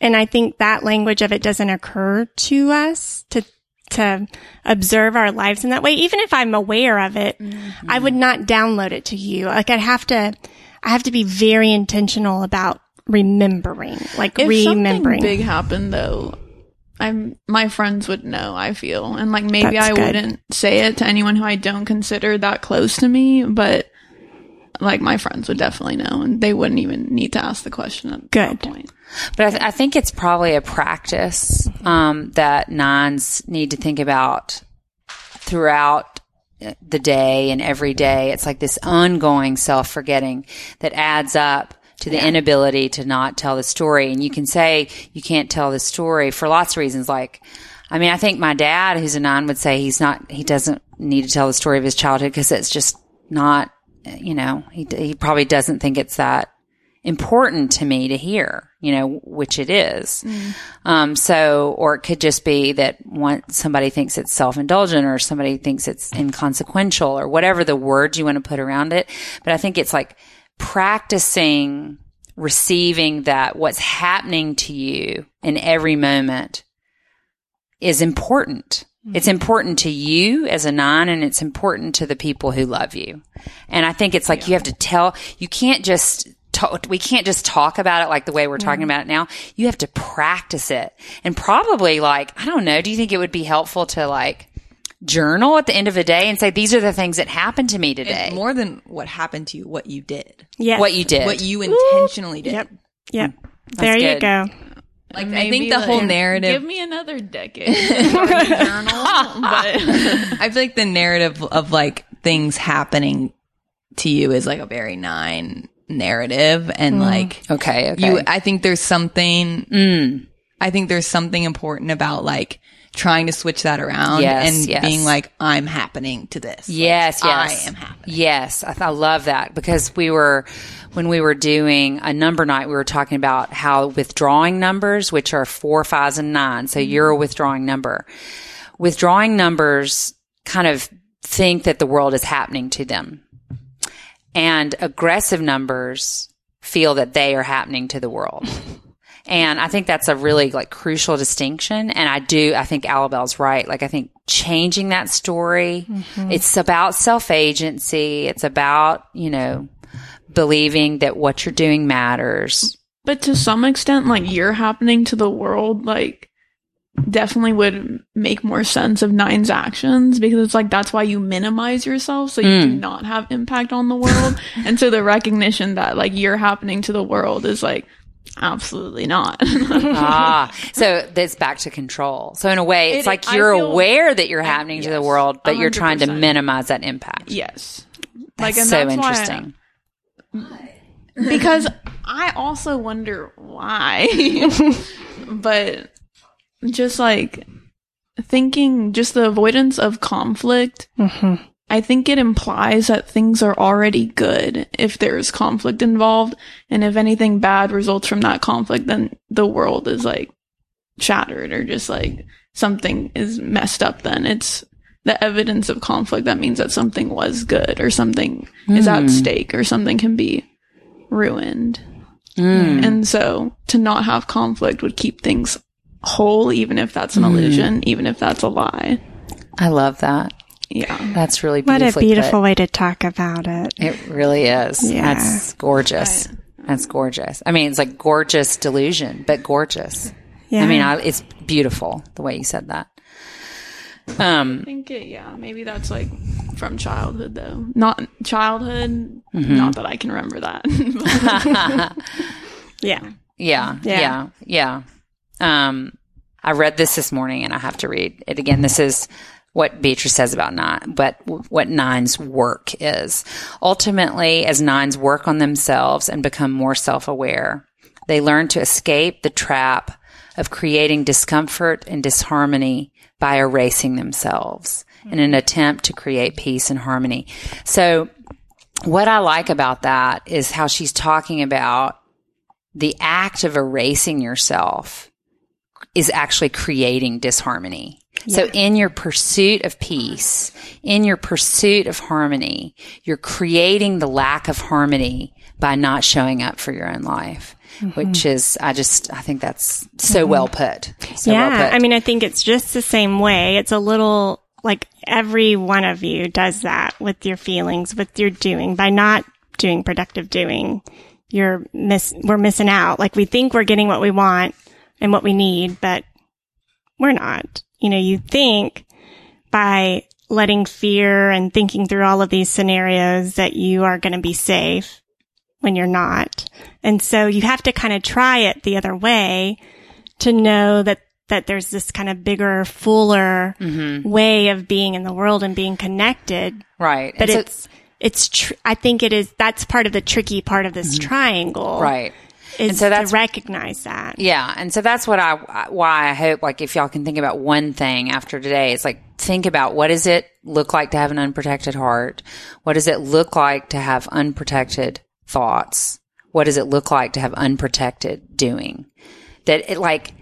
And I think that language of it doesn't occur to us to to observe our lives in that way. Even if I'm aware of it, mm-hmm. I would not download it to you. Like I'd have to, I have to be very intentional about remembering, like
if
remembering.
big happened though, I'm my friends would know, I feel. And like maybe That's I good. wouldn't say it to anyone who I don't consider that close to me, but like my friends would definitely know and they wouldn't even need to ask the question at good. that point.
But I, th- I, think it's probably a practice um, that nines need to think about throughout the day and every day. It's like this ongoing self forgetting that adds up to the yeah. inability to not tell the story. And you can say you can't tell the story for lots of reasons. Like, I mean, I think my dad, who's a nine, would say he's not, he doesn't need to tell the story of his childhood because it's just not, you know, he, he probably doesn't think it's that important to me to hear, you know, which it is. Mm. Um, so, or it could just be that one, somebody thinks it's self-indulgent or somebody thinks it's inconsequential or whatever the words you want to put around it. But I think it's like, practicing receiving that what's happening to you in every moment is important. Mm-hmm. It's important to you as a nine and it's important to the people who love you. And I think it's like yeah. you have to tell, you can't just talk, we can't just talk about it like the way we're talking mm-hmm. about it now. You have to practice it and probably like, I don't know, do you think it would be helpful to like journal at the end of the day and say, these are the things that happened to me today.
more than what happened to you, what you did.
Yeah.
What you did.
What you intentionally did.
Yep. Yep. That's there you go.
Like Maybe I think the like, whole narrative.
Give me another decade. journal, but
I feel like the narrative of like things happening to you is like a very nine narrative and like
Okay. Okay.
you I think there's something
Mm.
I think there's something important about like trying to switch that around
Yes,
and
yes.
being like I'm happening to this. Like,
Yes, yes.
I am happening.
Yes, I, th- I love that because we were, when we were doing a number night, we were talking about how withdrawing numbers, which are four, fives, and nine, so you're a mm-hmm. withdrawing number. Withdrawing numbers kind of think that the world is happening to them. And aggressive numbers feel that they are happening to the world. And I think that's a really like crucial distinction. And I do, I think Alabelle's right. Like I think changing that story, mm-hmm. it's about self agency. It's about, you know, believing that what you're doing matters.
But to some extent, like you're happening to the world, like definitely would make more sense of Nine's actions because it's like that's why you minimize yourself so you do mm. not have impact on the world. and so the recognition that like you're happening to the world is like absolutely not.
ah, so that's back to control. So in a way, it's
It-
like you're aware that you're happening to the world, but you're trying to minimize that impact.
yes.
That's
and
so interesting.
because I also wonder why. but just like thinking, just the avoidance of conflict, I think it implies that things are already good if there's conflict involved. And if anything bad results from that conflict, then the world is like shattered or just like something is messed up. Then it's the evidence of conflict that means that something was good or something is at hmm. stake or something can be ruined. Hmm. And so to not have conflict would keep things whole, even if that's an hmm. illusion, even if that's a lie.
I love that.
Yeah.
That's really beautiful.
What a beautiful
put.
way to talk about it.
It really is.
Yeah.
That's gorgeous. That's gorgeous. I mean, it's like gorgeous delusion, but gorgeous.
Yeah.
I mean, I, it's beautiful the way you said that. Um,
I think it, yeah, maybe that's like from childhood though. Not childhood, not that I can remember that.
yeah.
yeah,
Yeah.
yeah, yeah. Um, I read this this morning and I have to read it again. This is what Beatrice says about nine, but what nine's work is. Ultimately, as nines work on themselves and become more self-aware, they learn to escape the trap of creating discomfort and disharmony by erasing themselves in an attempt to create peace and harmony. So what I like about that is how she's talking about the act of erasing yourself is actually creating disharmony. So in your pursuit of peace, in your pursuit of harmony, you're creating the lack of harmony by not showing up for your own life, mm-hmm. which is, I just, I think that's so mm-hmm. well put. So
yeah.
well put.
I mean, I think it's just the same way. It's a little like every one of you does that with your feelings, with your doing by not doing productive doing. You're miss, we're missing out. Like we think we're getting what we want and what we need, but we're not. You know, you think by letting fear and thinking through all of these scenarios that you are going to be safe when you're not. And so you have to kind of try it the other way to know that that there's this kind of bigger, fuller mm-hmm. way of being in the world and being connected.
right.
But
so-
it's it's tr- I think it is that's part of the tricky part of this mm-hmm. triangle.
right.
Is
And so that's-
to recognize that.
Yeah, and so that's what I why I hope like if y'all can think about one thing after today, it's like think about what does it look like to have an unprotected heart? What does it look like to have unprotected thoughts? What does it look like to have unprotected doing? That it like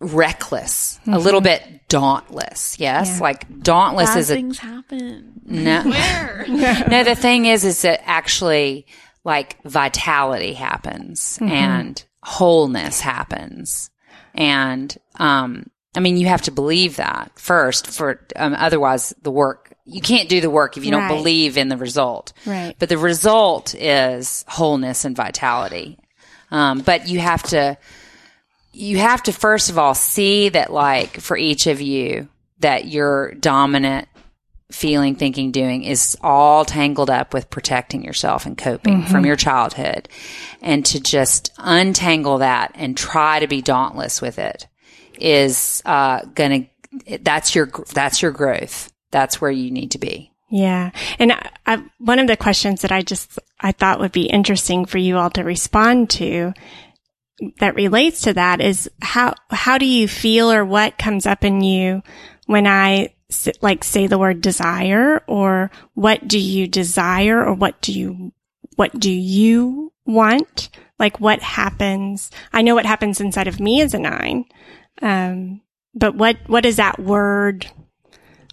reckless, a little mm-hmm. bit dauntless. Yes,
Yeah.
like dauntless
Bad
is a
things happen.
no.
Where?
no, the thing is, is that actually like vitality happens and wholeness happens. And, um, I mean, you have to believe that first for, um, otherwise the work, you can't do the work if you don't believe in the result.
Right.
But the result is wholeness and vitality. Um, but you have to, you have to first of all see that like for each of you that your dominant feeling, thinking, doing is all tangled up with protecting yourself and coping from your childhood. And to just untangle that and try to be dauntless with it is, uh, gonna, that's your, that's your growth. That's where you need to be.
Yeah. And I, I, one of the questions that I just, I thought would be interesting for you all to respond to that relates to that is how, how do you feel or what comes up in you when I like say the word desire or what do you desire or what do you, what do you want? Like what happens? I know what happens inside of me as a nine. Um, but what, what is that word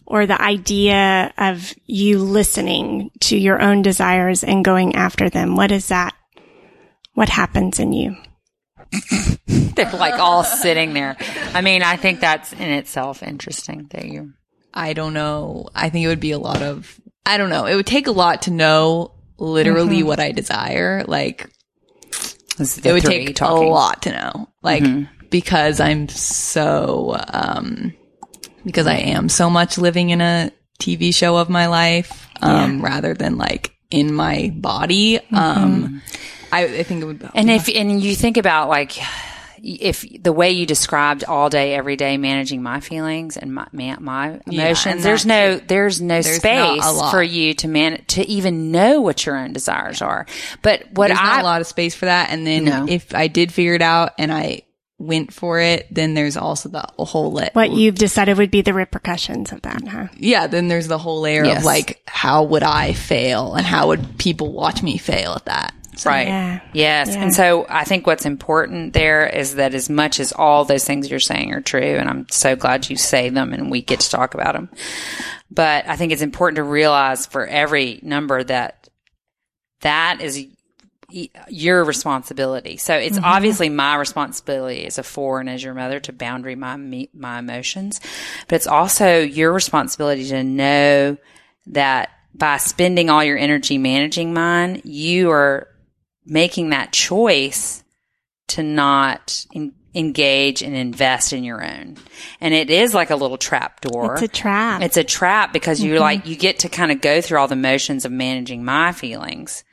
or the idea of you listening to your own desires and going after them? What is that? What happens in you?
They're like all sitting there. I mean, I think that's in itself interesting that you.
I don't know. I think it would be a lot of, I don't know. It would take a lot to know literally mm-hmm. what I desire. Like, it would take talking. a lot to know. Like, mm-hmm. because I'm so, um, because I am so much living in a TV show of my life, um, yeah. rather than like in my body. Mm-hmm. Um, I, I, think it would.
And if, and you think about like, if the way you described all day, every day, managing my feelings and my, my emotions, yeah, there's no, there's no there's space for you to man, to even know what your own desires are. But what
there's
I,
a lot of space for that. And then no. if I did figure it out and I went for it, then there's also the whole let
what you've decided would be the repercussions of that, huh?
Yeah, then there's the whole layer yes. of like how would I fail and how would people watch me fail at that?
So, right. Yeah. Yes. Yeah. And so I think what's important there is that as much as all those things you're saying are true, and I'm so glad you say them and we get to talk about them. But I think it's important to realize for every number that that is your responsibility. So it's mm-hmm. obviously my responsibility as a four and as your mother to boundary my my emotions, but it's also your responsibility to know that by spending all your energy managing mine, you are making that choice to not in, engage and invest in your own. And it is like a little trap door.
It's a trap.
It's a trap because mm-hmm. you like, you get to kind of go through all the motions of managing my feelings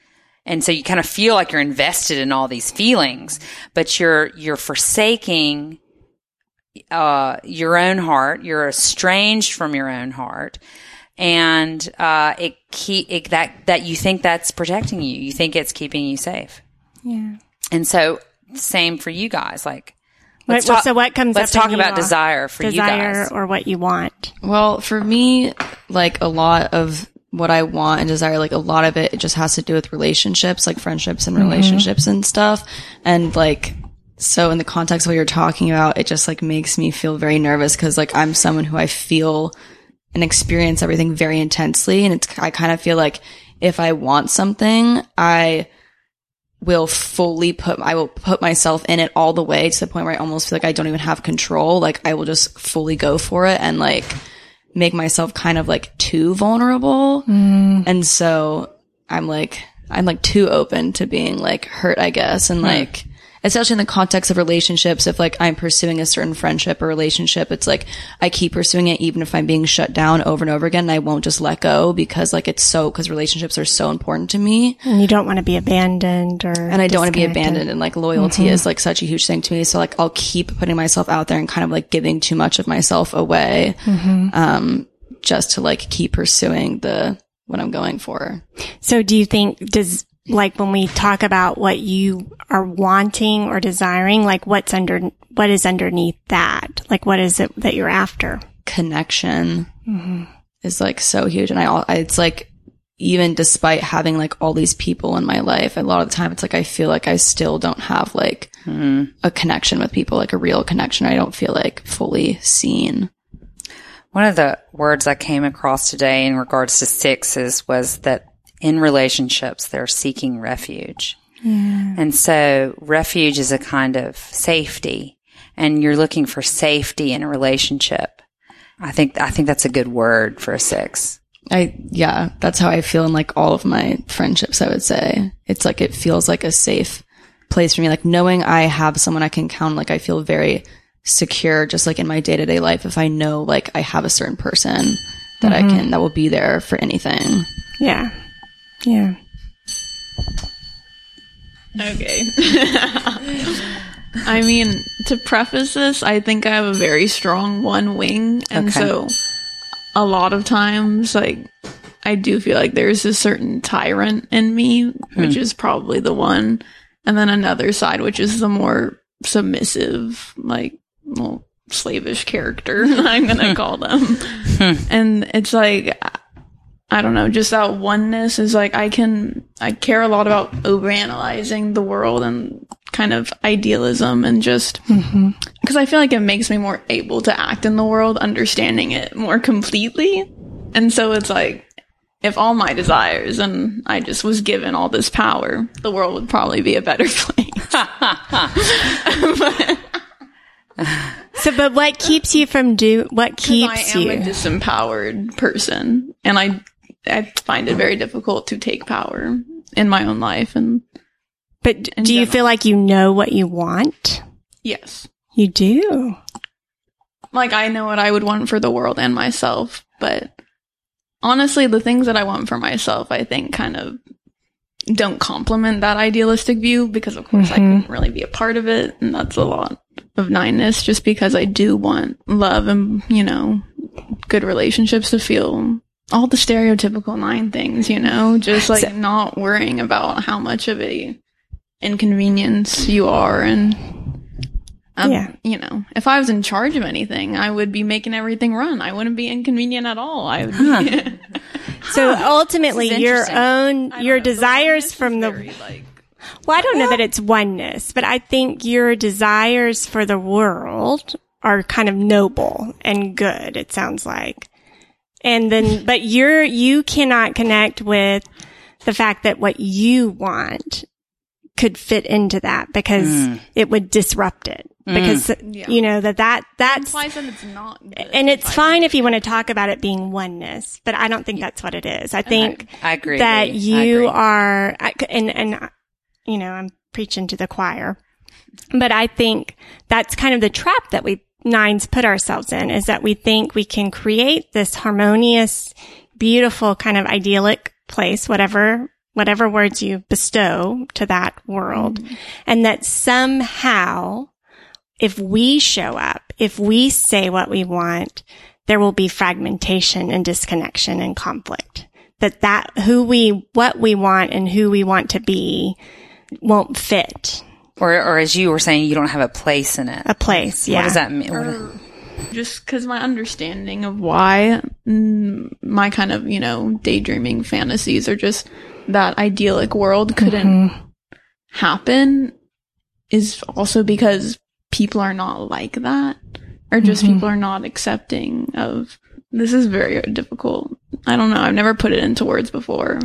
and so you kind of feel like you're invested in all these feelings, but you're, you're forsaking, uh, your own heart. You're estranged from your own heart. And, uh, it keep, it, that, that you think that's protecting you. You think it's keeping you safe.
Yeah.
And so same for you guys. Like,
Let's talk, so what comes
let's talk about desire for
desire
you guys.
or what you want.
Well, for me, like a lot of what I want and desire, like a lot of it, it just has to do with relationships, like friendships and mm-hmm. relationships and stuff. And like, so in the context of what you're talking about, it just like makes me feel very nervous because like I'm someone who I feel and experience everything very intensely. And it's, I kind of feel like if I want something, I will fully put, I will put myself in it all the way to the point where I almost feel like I don't even have control. Like I will just fully go for it and like, make myself kind of like too vulnerable. Mm. And so I'm like, I'm like too open to being like hurt, I guess. And like, especially in the context of relationships, if like I'm pursuing a certain friendship or relationship, it's like I keep pursuing it even if I'm being shut down over and over again and I won't just let go because like it's so, because relationships are so important to me.
And you don't want to be abandoned or.
And I don't want to be abandoned and like loyalty mm-hmm. is like such a huge thing to me. So like I'll keep putting myself out there and kind of like giving too much of myself away. Mm-hmm. Um, just to like keep pursuing the, what I'm going for.
So do you think, does like when we talk about what you are wanting or desiring, like what's under, what is underneath that? Like what is it that you're after?
Connection mm-hmm. is like so huge. And I, it's like, even despite having like all these people in my life, a lot of the time it's like I feel like I still don't have like mm. a connection with people, like a real connection. I don't feel like fully seen.
One of the words I came across today in regards to sixes was that in relationships, they're seeking refuge. Yeah. And so refuge is a kind of safety and you're looking for safety in a relationship. I think, I think that's a good word for a six.
I, yeah, that's how I feel in like all of my friendships, I would say. It's like, it feels like a safe place for me. Like knowing I have someone I can count, like I feel very secure just like in my day to day life if I know like I have a certain person that mm-hmm. I can, that will be there for anything.
Yeah. Yeah.
Okay. I mean, to preface this, I think I have a very strong one wing. And okay. so a lot of times, like, I do feel like there's a certain tyrant in me, which hmm. is probably the one. And then another side, which is the more submissive, like, well, slavish character, I'm going to call them. Hmm. and it's like, I don't know, just that oneness is like, I can, I care a lot about overanalyzing the world and kind of idealism and just, because mm-hmm. I feel like it makes me more able to act in the world, understanding it more completely. And so it's like, if all my desires and I just was given all this power, the world would probably be a better place.
but, so, but what keeps you from do what keeps you
I am
you?
a disempowered person, and I I find it very difficult to take power in my own life. And
but do general. you feel like you know what you want?
Yes,
you do.
Like I know what I would want for the world and myself, but honestly, the things that I want for myself, I think, kind of don't complement that idealistic view because, of course, mm-hmm. I couldn't really be a part of it, and that's a lot of nineness. Just because I do want love and you know good relationships to feel all the stereotypical nine things, you know, just like not worrying about how much of a inconvenience you are and um, yeah. you know, if I was in charge of anything, I would be making everything run. I wouldn't be inconvenient at all. I would. Huh.
so ultimately, your own your desires from the. Very, like, well, I don't know that it's oneness, but I think your desires for the world are kind of noble and good. It sounds like. And then, but you're, you cannot connect with the fact that what you want could fit into that because mm. it would disrupt it. Mm. Because, mm. yeah. you know, that, that, that's,
that it's not
and it's fine if you want to talk about it being oneness, but I don't think that's what it is. I think
I, I agree
that you agree. are, and, and, you know, I'm preaching to the choir, but I think that's kind of the trap that we nines put ourselves in is that we think we can create this harmonious, beautiful kind of idyllic place, whatever, whatever words you bestow to that world. Mm-hmm. And that somehow, if we show up, if we say what we want, there will be fragmentation and disconnection and conflict. That that, who we, what we want and who we want to be won't fit
or, or as you were saying, you don't have a place in it.
A place, yeah.
What does that mean? Or,
just because my understanding of why mm, my kind of, you know, daydreaming fantasies are just that idyllic world couldn't mm-hmm. happen is also because people are not like that or just mm-hmm. people are not accepting of this is very difficult. I don't know. I've never put it into words before.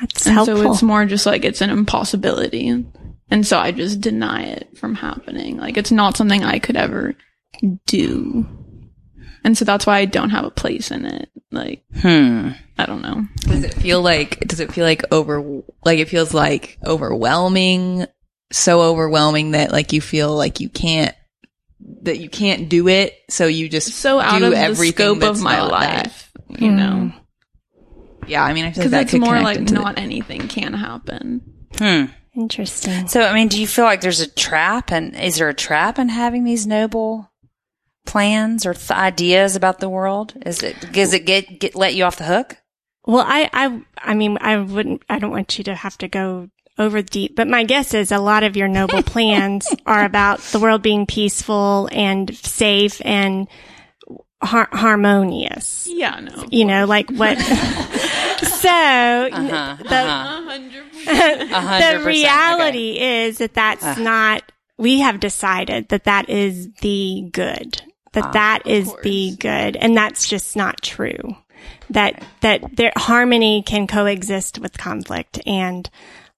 That's and helpful.
So it's more just like it's an impossibility. And so I just deny it from happening. Like it's not something I could ever do. And so that's why I don't have a place in it. Like,
hmm.
I don't know.
Does it feel like, does it feel like over, like it feels like overwhelming, so overwhelming that like you feel like you can't, that you can't do it. So you just
so out of the scope of my life, that. you know?
Yeah. I mean, I feel like that
it's more like not the- anything can happen.
Hmm.
Interesting.
So, I mean, do you feel like there's a trap, and is there a trap in having these noble plans or th- ideas about the world? Is it does it get get let you off the hook?
Well, I I I mean, I wouldn't. I don't want you to have to go over deep, but my guess is a lot of your noble plans are about the world being peaceful and safe and har- harmonious.
Yeah, no.
You know, like what? so uh-huh, the, uh-huh. the reality okay. is that that's uh. not, we have decided that that is the good, that uh, that is course. the good. And that's just not true. That, that there, harmony can coexist with conflict and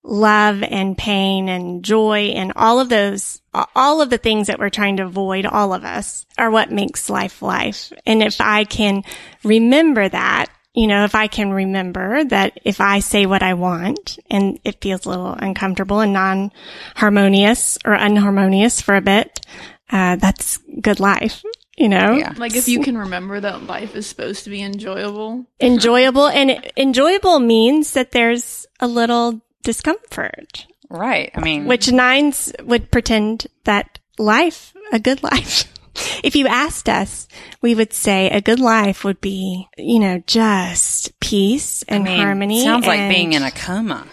love and pain and joy and all of those, all of the things that we're trying to avoid, all of us are what makes life life. And if I can remember that you know, if I can remember that if I say what I want and it feels a little uncomfortable and non-harmonious or unharmonious for a bit, uh, that's good life. You know,
yeah. like if you can remember that life is supposed to be enjoyable,
enjoyable, and enjoyable means that there's a little discomfort,
right? I mean,
which nines would pretend that life, a good life, if you asked us, we would say a good life would be, you know, just peace and I mean, harmony.
Sounds like being in a coma.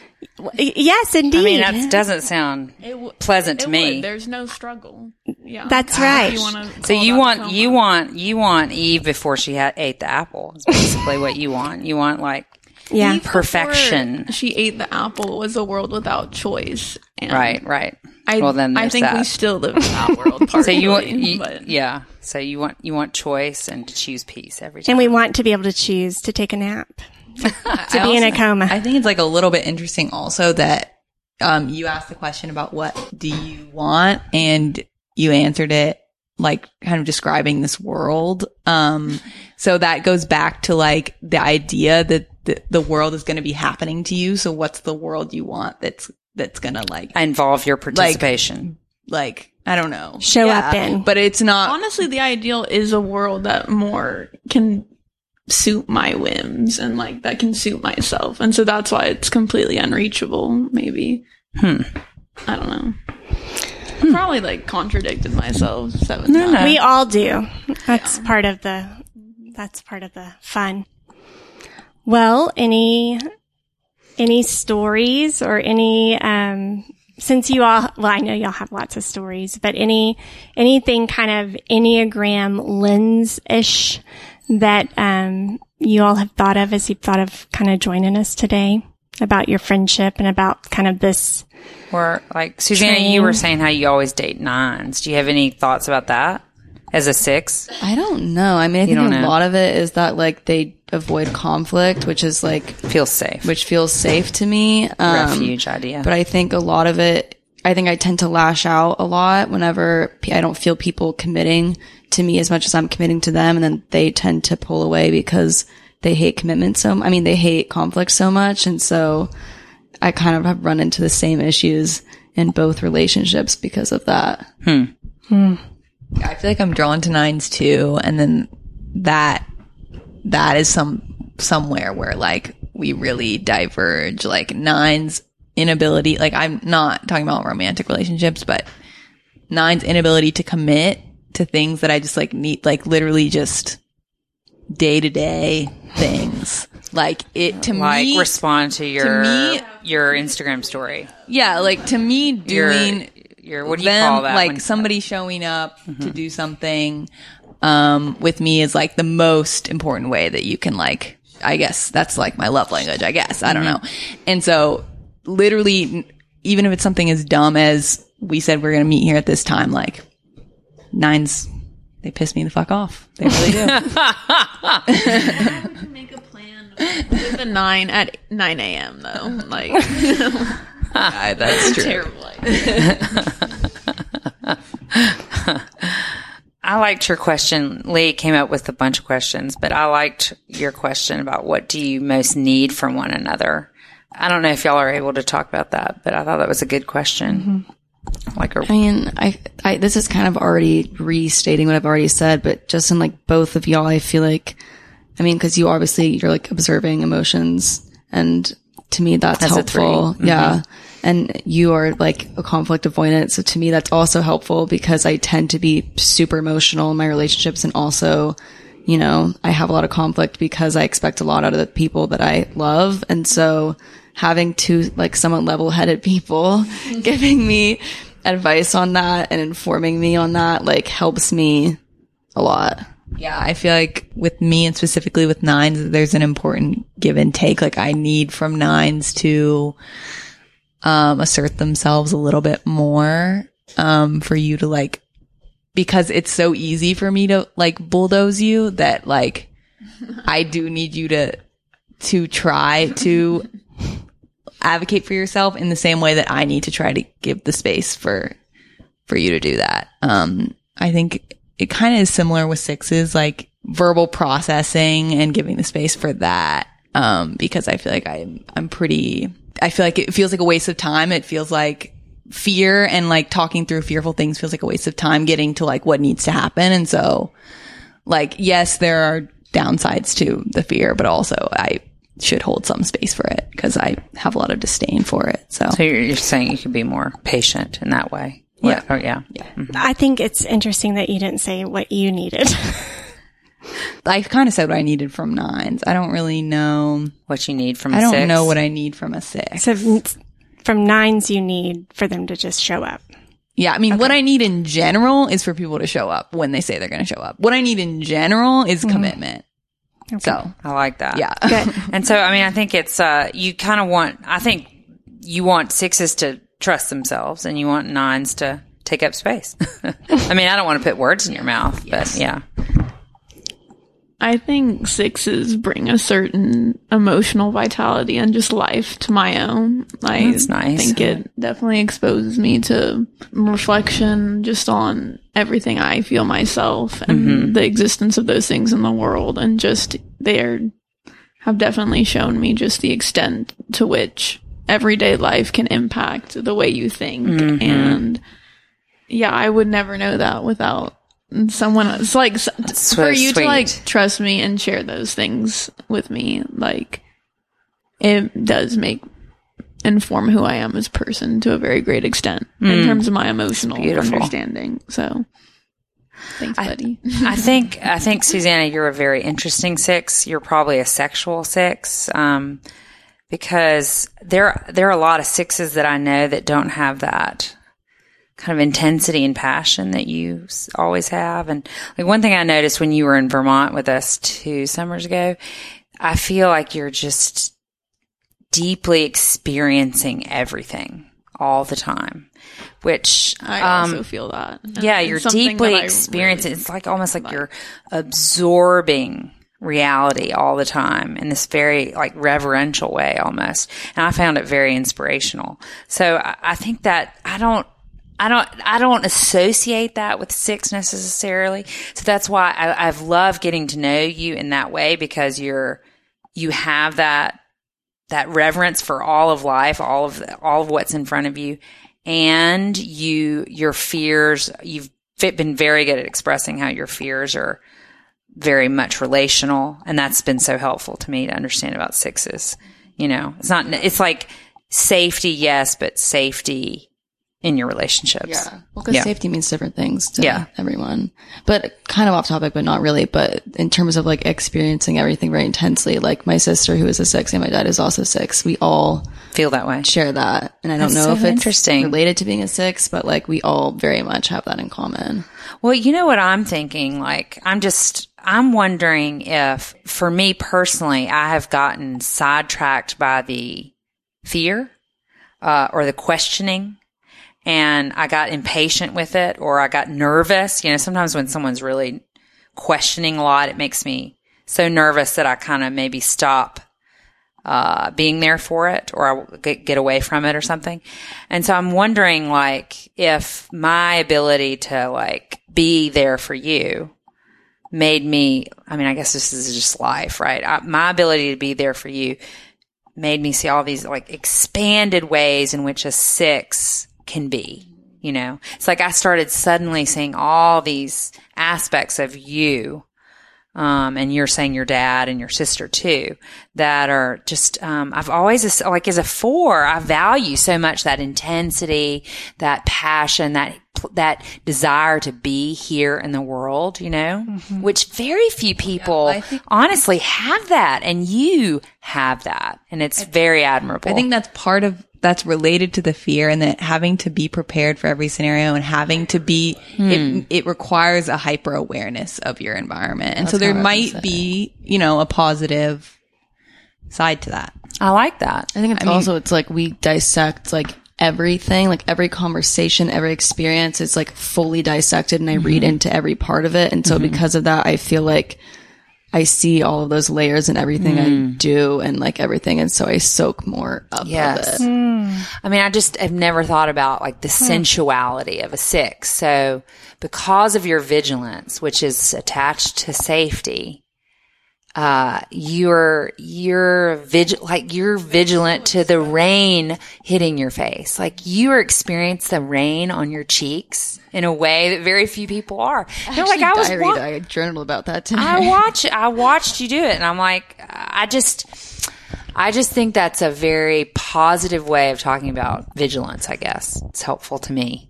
Yes, indeed. I
mean, that doesn't sound w- pleasant to me.
Would. There's no struggle. Yeah,
that's right. You
so you want you want you want Eve before she had ate the apple. Is basically what you want. You want like yeah Eve perfection.
She ate the apple. was a world without choice.
right, right.
I, well, then I think that. we still live in that world. so you want, you,
yeah. So you want you want choice and to choose peace every time,
and we want to be able to choose to take a nap to, be also, in a coma.
I think it's like a little bit interesting also that um, you asked the question about what do you want and you answered it like kind of describing this world. Um, so that goes back to like the idea that the, the world is going to be happening to you. So what's the world you want that's, that's going to like
involve your participation?
Like, like I don't know.
Show yeah, up in.
But it's not.
Honestly, the ideal is a world that more can suit my whims and like that can suit myself. And so that's why it's completely unreachable, maybe.
Hmm.
I don't know. Hmm. Probably like contradicted myself seven no,
no. We all do. That's yeah. part of the that's part of the fun. Well, any any stories or any um since you all well I know y'all have lots of stories, but any anything kind of Enneagram lens ish that um, you all have thought of as you've thought of kind of joining us today about your friendship and about kind of this?
Or like Susanna, train. you were saying how you always date nines. Do you have any thoughts about that as a six?
I don't know. I mean, I think a know. lot of it is that like they avoid conflict, which is like
feels safe,
which feels safe to me.
Um, Refuge idea.
But I think a lot of it. I think I tend to lash out a lot whenever I don't feel people committing to me as much as I'm committing to them. And then they tend to pull away because they hate commitment so, I mean, they hate conflict so much. And so I kind of have run into the same issues in both relationships because of that.
Hmm.
I feel like I'm drawn to nines too. And then that, that is some, somewhere where like we really diverge, like nines inability, like I'm not talking about romantic relationships, but nine's inability to commit to things that I just like need, like literally just day to day things. Like it to me
like
me,
respond to your to me, your Instagram story.
Yeah, like to me, doing
your, your what do you them, call that?
Like somebody showing up mm-hmm. to do something um, with me is like the most important way that you can like. I guess that's like my love language. I guess I don't mm-hmm. know. And so, literally, even if it's something as dumb as we said we're going to meet here at this time, like nines, they piss me the fuck off. They really do.
How would you make a plan with a nine at 9 a.m. though. Like,
yeah, that's true.
Terrible.
I liked your question. Lee came up with a bunch of questions, but I liked your question about what do you most need from one another. I don't know if y'all are able to talk about that, but I thought that was a good question. Mm-hmm.
Like, a- I mean, I, I, this is kind of already restating what I've already said, but just in like both of y'all, I feel like, I mean, cause you obviously, you're like observing emotions and to me, that's helpful. Mm-hmm. Yeah. And you are like a conflict avoidant. So to me, that's also helpful because I tend to be super emotional in my relationships and also, you know, I have a lot of conflict because I expect a lot out of the people that I love. And so having two like somewhat level headed people giving me advice on that and informing me on that like helps me a lot.
Yeah, I feel like with me and specifically with nines, there's an important give and take. Like I need from nines to, um, assert themselves a little bit more, um, for you to like, because it's so easy for me to like bulldoze you that like, I do need you to, to try to advocate for yourself in the same way that I need to try to give the space for, for you to do that. Um, I think it kind of is similar with sixes, like verbal processing and giving the space for that. Um, because I feel like I'm, I'm pretty, I feel like it feels like a waste of time. It feels like fear and like talking through fearful things feels like a waste of time getting to like what needs to happen. And so like, yes, there are downsides to the fear, but also I should hold some space for it because I have a lot of disdain for it. So,
so you're, you're saying you could be more patient in that way. Yeah. Oh, yeah.
Yeah. Mm-hmm. I think it's interesting that you didn't say what you needed.
I kind of said what I needed from nines. I don't really know
what you need from.
I don't
six.
know what I need from a six.
So from nines, you need for them to just show up.
Yeah, I mean, okay. what I need in general is for people to show up when they say they're going to show up. What I need in general is mm-hmm. commitment. Okay. So
I like that.
Yeah.
and so, I mean, I think it's, uh, you kind of want, I think you want sixes to trust themselves and you want nines to take up space. I mean, I don't want to put words in your mouth, yes. but yeah.
I think sixes bring a certain emotional vitality and just life to my own. I
That's nice.
I think it definitely exposes me to reflection just on everything I feel myself and mm-hmm. the existence of those things in the world and just they're have definitely shown me just the extent to which everyday life can impact the way you think mm-hmm. and yeah, I would never know that without someone It's Like so for you sweet. to like trust me and share those things with me, like it does make inform who I am as a person to a very great extent mm. in terms of my emotional understanding. So thanks, buddy.
I, I think I think Susanna, you're a very interesting six. You're probably a sexual six. Um, because there there are a lot of sixes that I know that don't have that kind of intensity and passion that you always have. And like one thing I noticed when you were in Vermont with us two summers ago, I feel like you're just deeply experiencing everything all the time, which
I um, also feel that.
Yeah, you're deeply experiencing. Really it's like almost like, like you're absorbing reality all the time in this very like reverential way almost. And I found it very inspirational. So I, I think that I don't I don't, I don't associate that with six necessarily. So that's why I, I've loved getting to know you in that way because you're, you have that, that reverence for all of life, all of, all of what's in front of you. And you, your fears, you've been very good at expressing how your fears are very much relational. And that's been so helpful to me to understand about sixes. You know, it's not, it's like safety, yes, but safety in your relationships.
Yeah. Well, because yeah. safety means different things to yeah. everyone. But kind of off topic, but not really. But in terms of like experiencing everything very intensely, like my sister who is a six and my dad is also six, we all
feel that way.
Share that. And I don't That's know so if it's interesting. related to being a six, but like we all very much have that in common.
Well, you know what I'm thinking? Like, I'm just, I'm wondering if for me personally, I have gotten sidetracked by the fear, uh, or the questioning and I got impatient with it or I got nervous. You know, sometimes when someone's really questioning a lot, it makes me so nervous that I kind of maybe stop uh, being there for it or I get, get away from it or something. And so I'm wondering like if my ability to like be there for you made me, I mean, I guess this is just life, right? I, my ability to be there for you made me see all these like expanded ways in which a six can be. You know, it's like I started suddenly seeing all these aspects of you. Um, and you're saying your dad and your sister too, that are just, um, I've always, like as a four, I value so much that intensity, that passion, that, that desire to be here in the world, you know, mm-hmm. which very few people yeah, think- honestly have that. And you have that. And it's very admirable.
I think that's part of that's related to the fear and that having to be prepared for every scenario and having to be hmm. it, it, requires a hyper awareness of your environment and that's so there might be you know a positive side to that
i like that
i think it's I also mean, it's like we dissect like everything like every conversation every experience is like fully dissected and i mm-hmm. read into every part of it and so mm-hmm. because of that i feel like I see all of those layers and everything mm. I do and like everything. And so I soak more up yes. of it. Mm.
I mean, I just have never thought about like the hmm. sensuality of a six. So because of your vigilance, which is attached to safety, uh, you're, you're vigil, like you're vigilant to the rain hitting your face. Like you are experience the rain on your cheeks in a way that very few people are.
You know, like I was, wa- I journaled about that today.
I watch, I watched you do it and I'm like, I just, I just think that's a very positive way of talking about vigilance, I guess. It's helpful to me.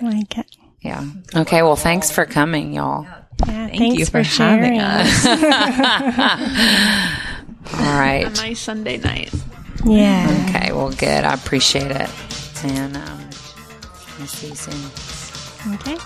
like it.
Yeah. Okay. Well, thanks for coming, y'all.
Yeah,
Thank you
for,
for having
sharing.
us.
All right.
A nice Sunday night.
Yeah.
Okay. Well, good. I appreciate it. And um, I'll see you soon.
Okay.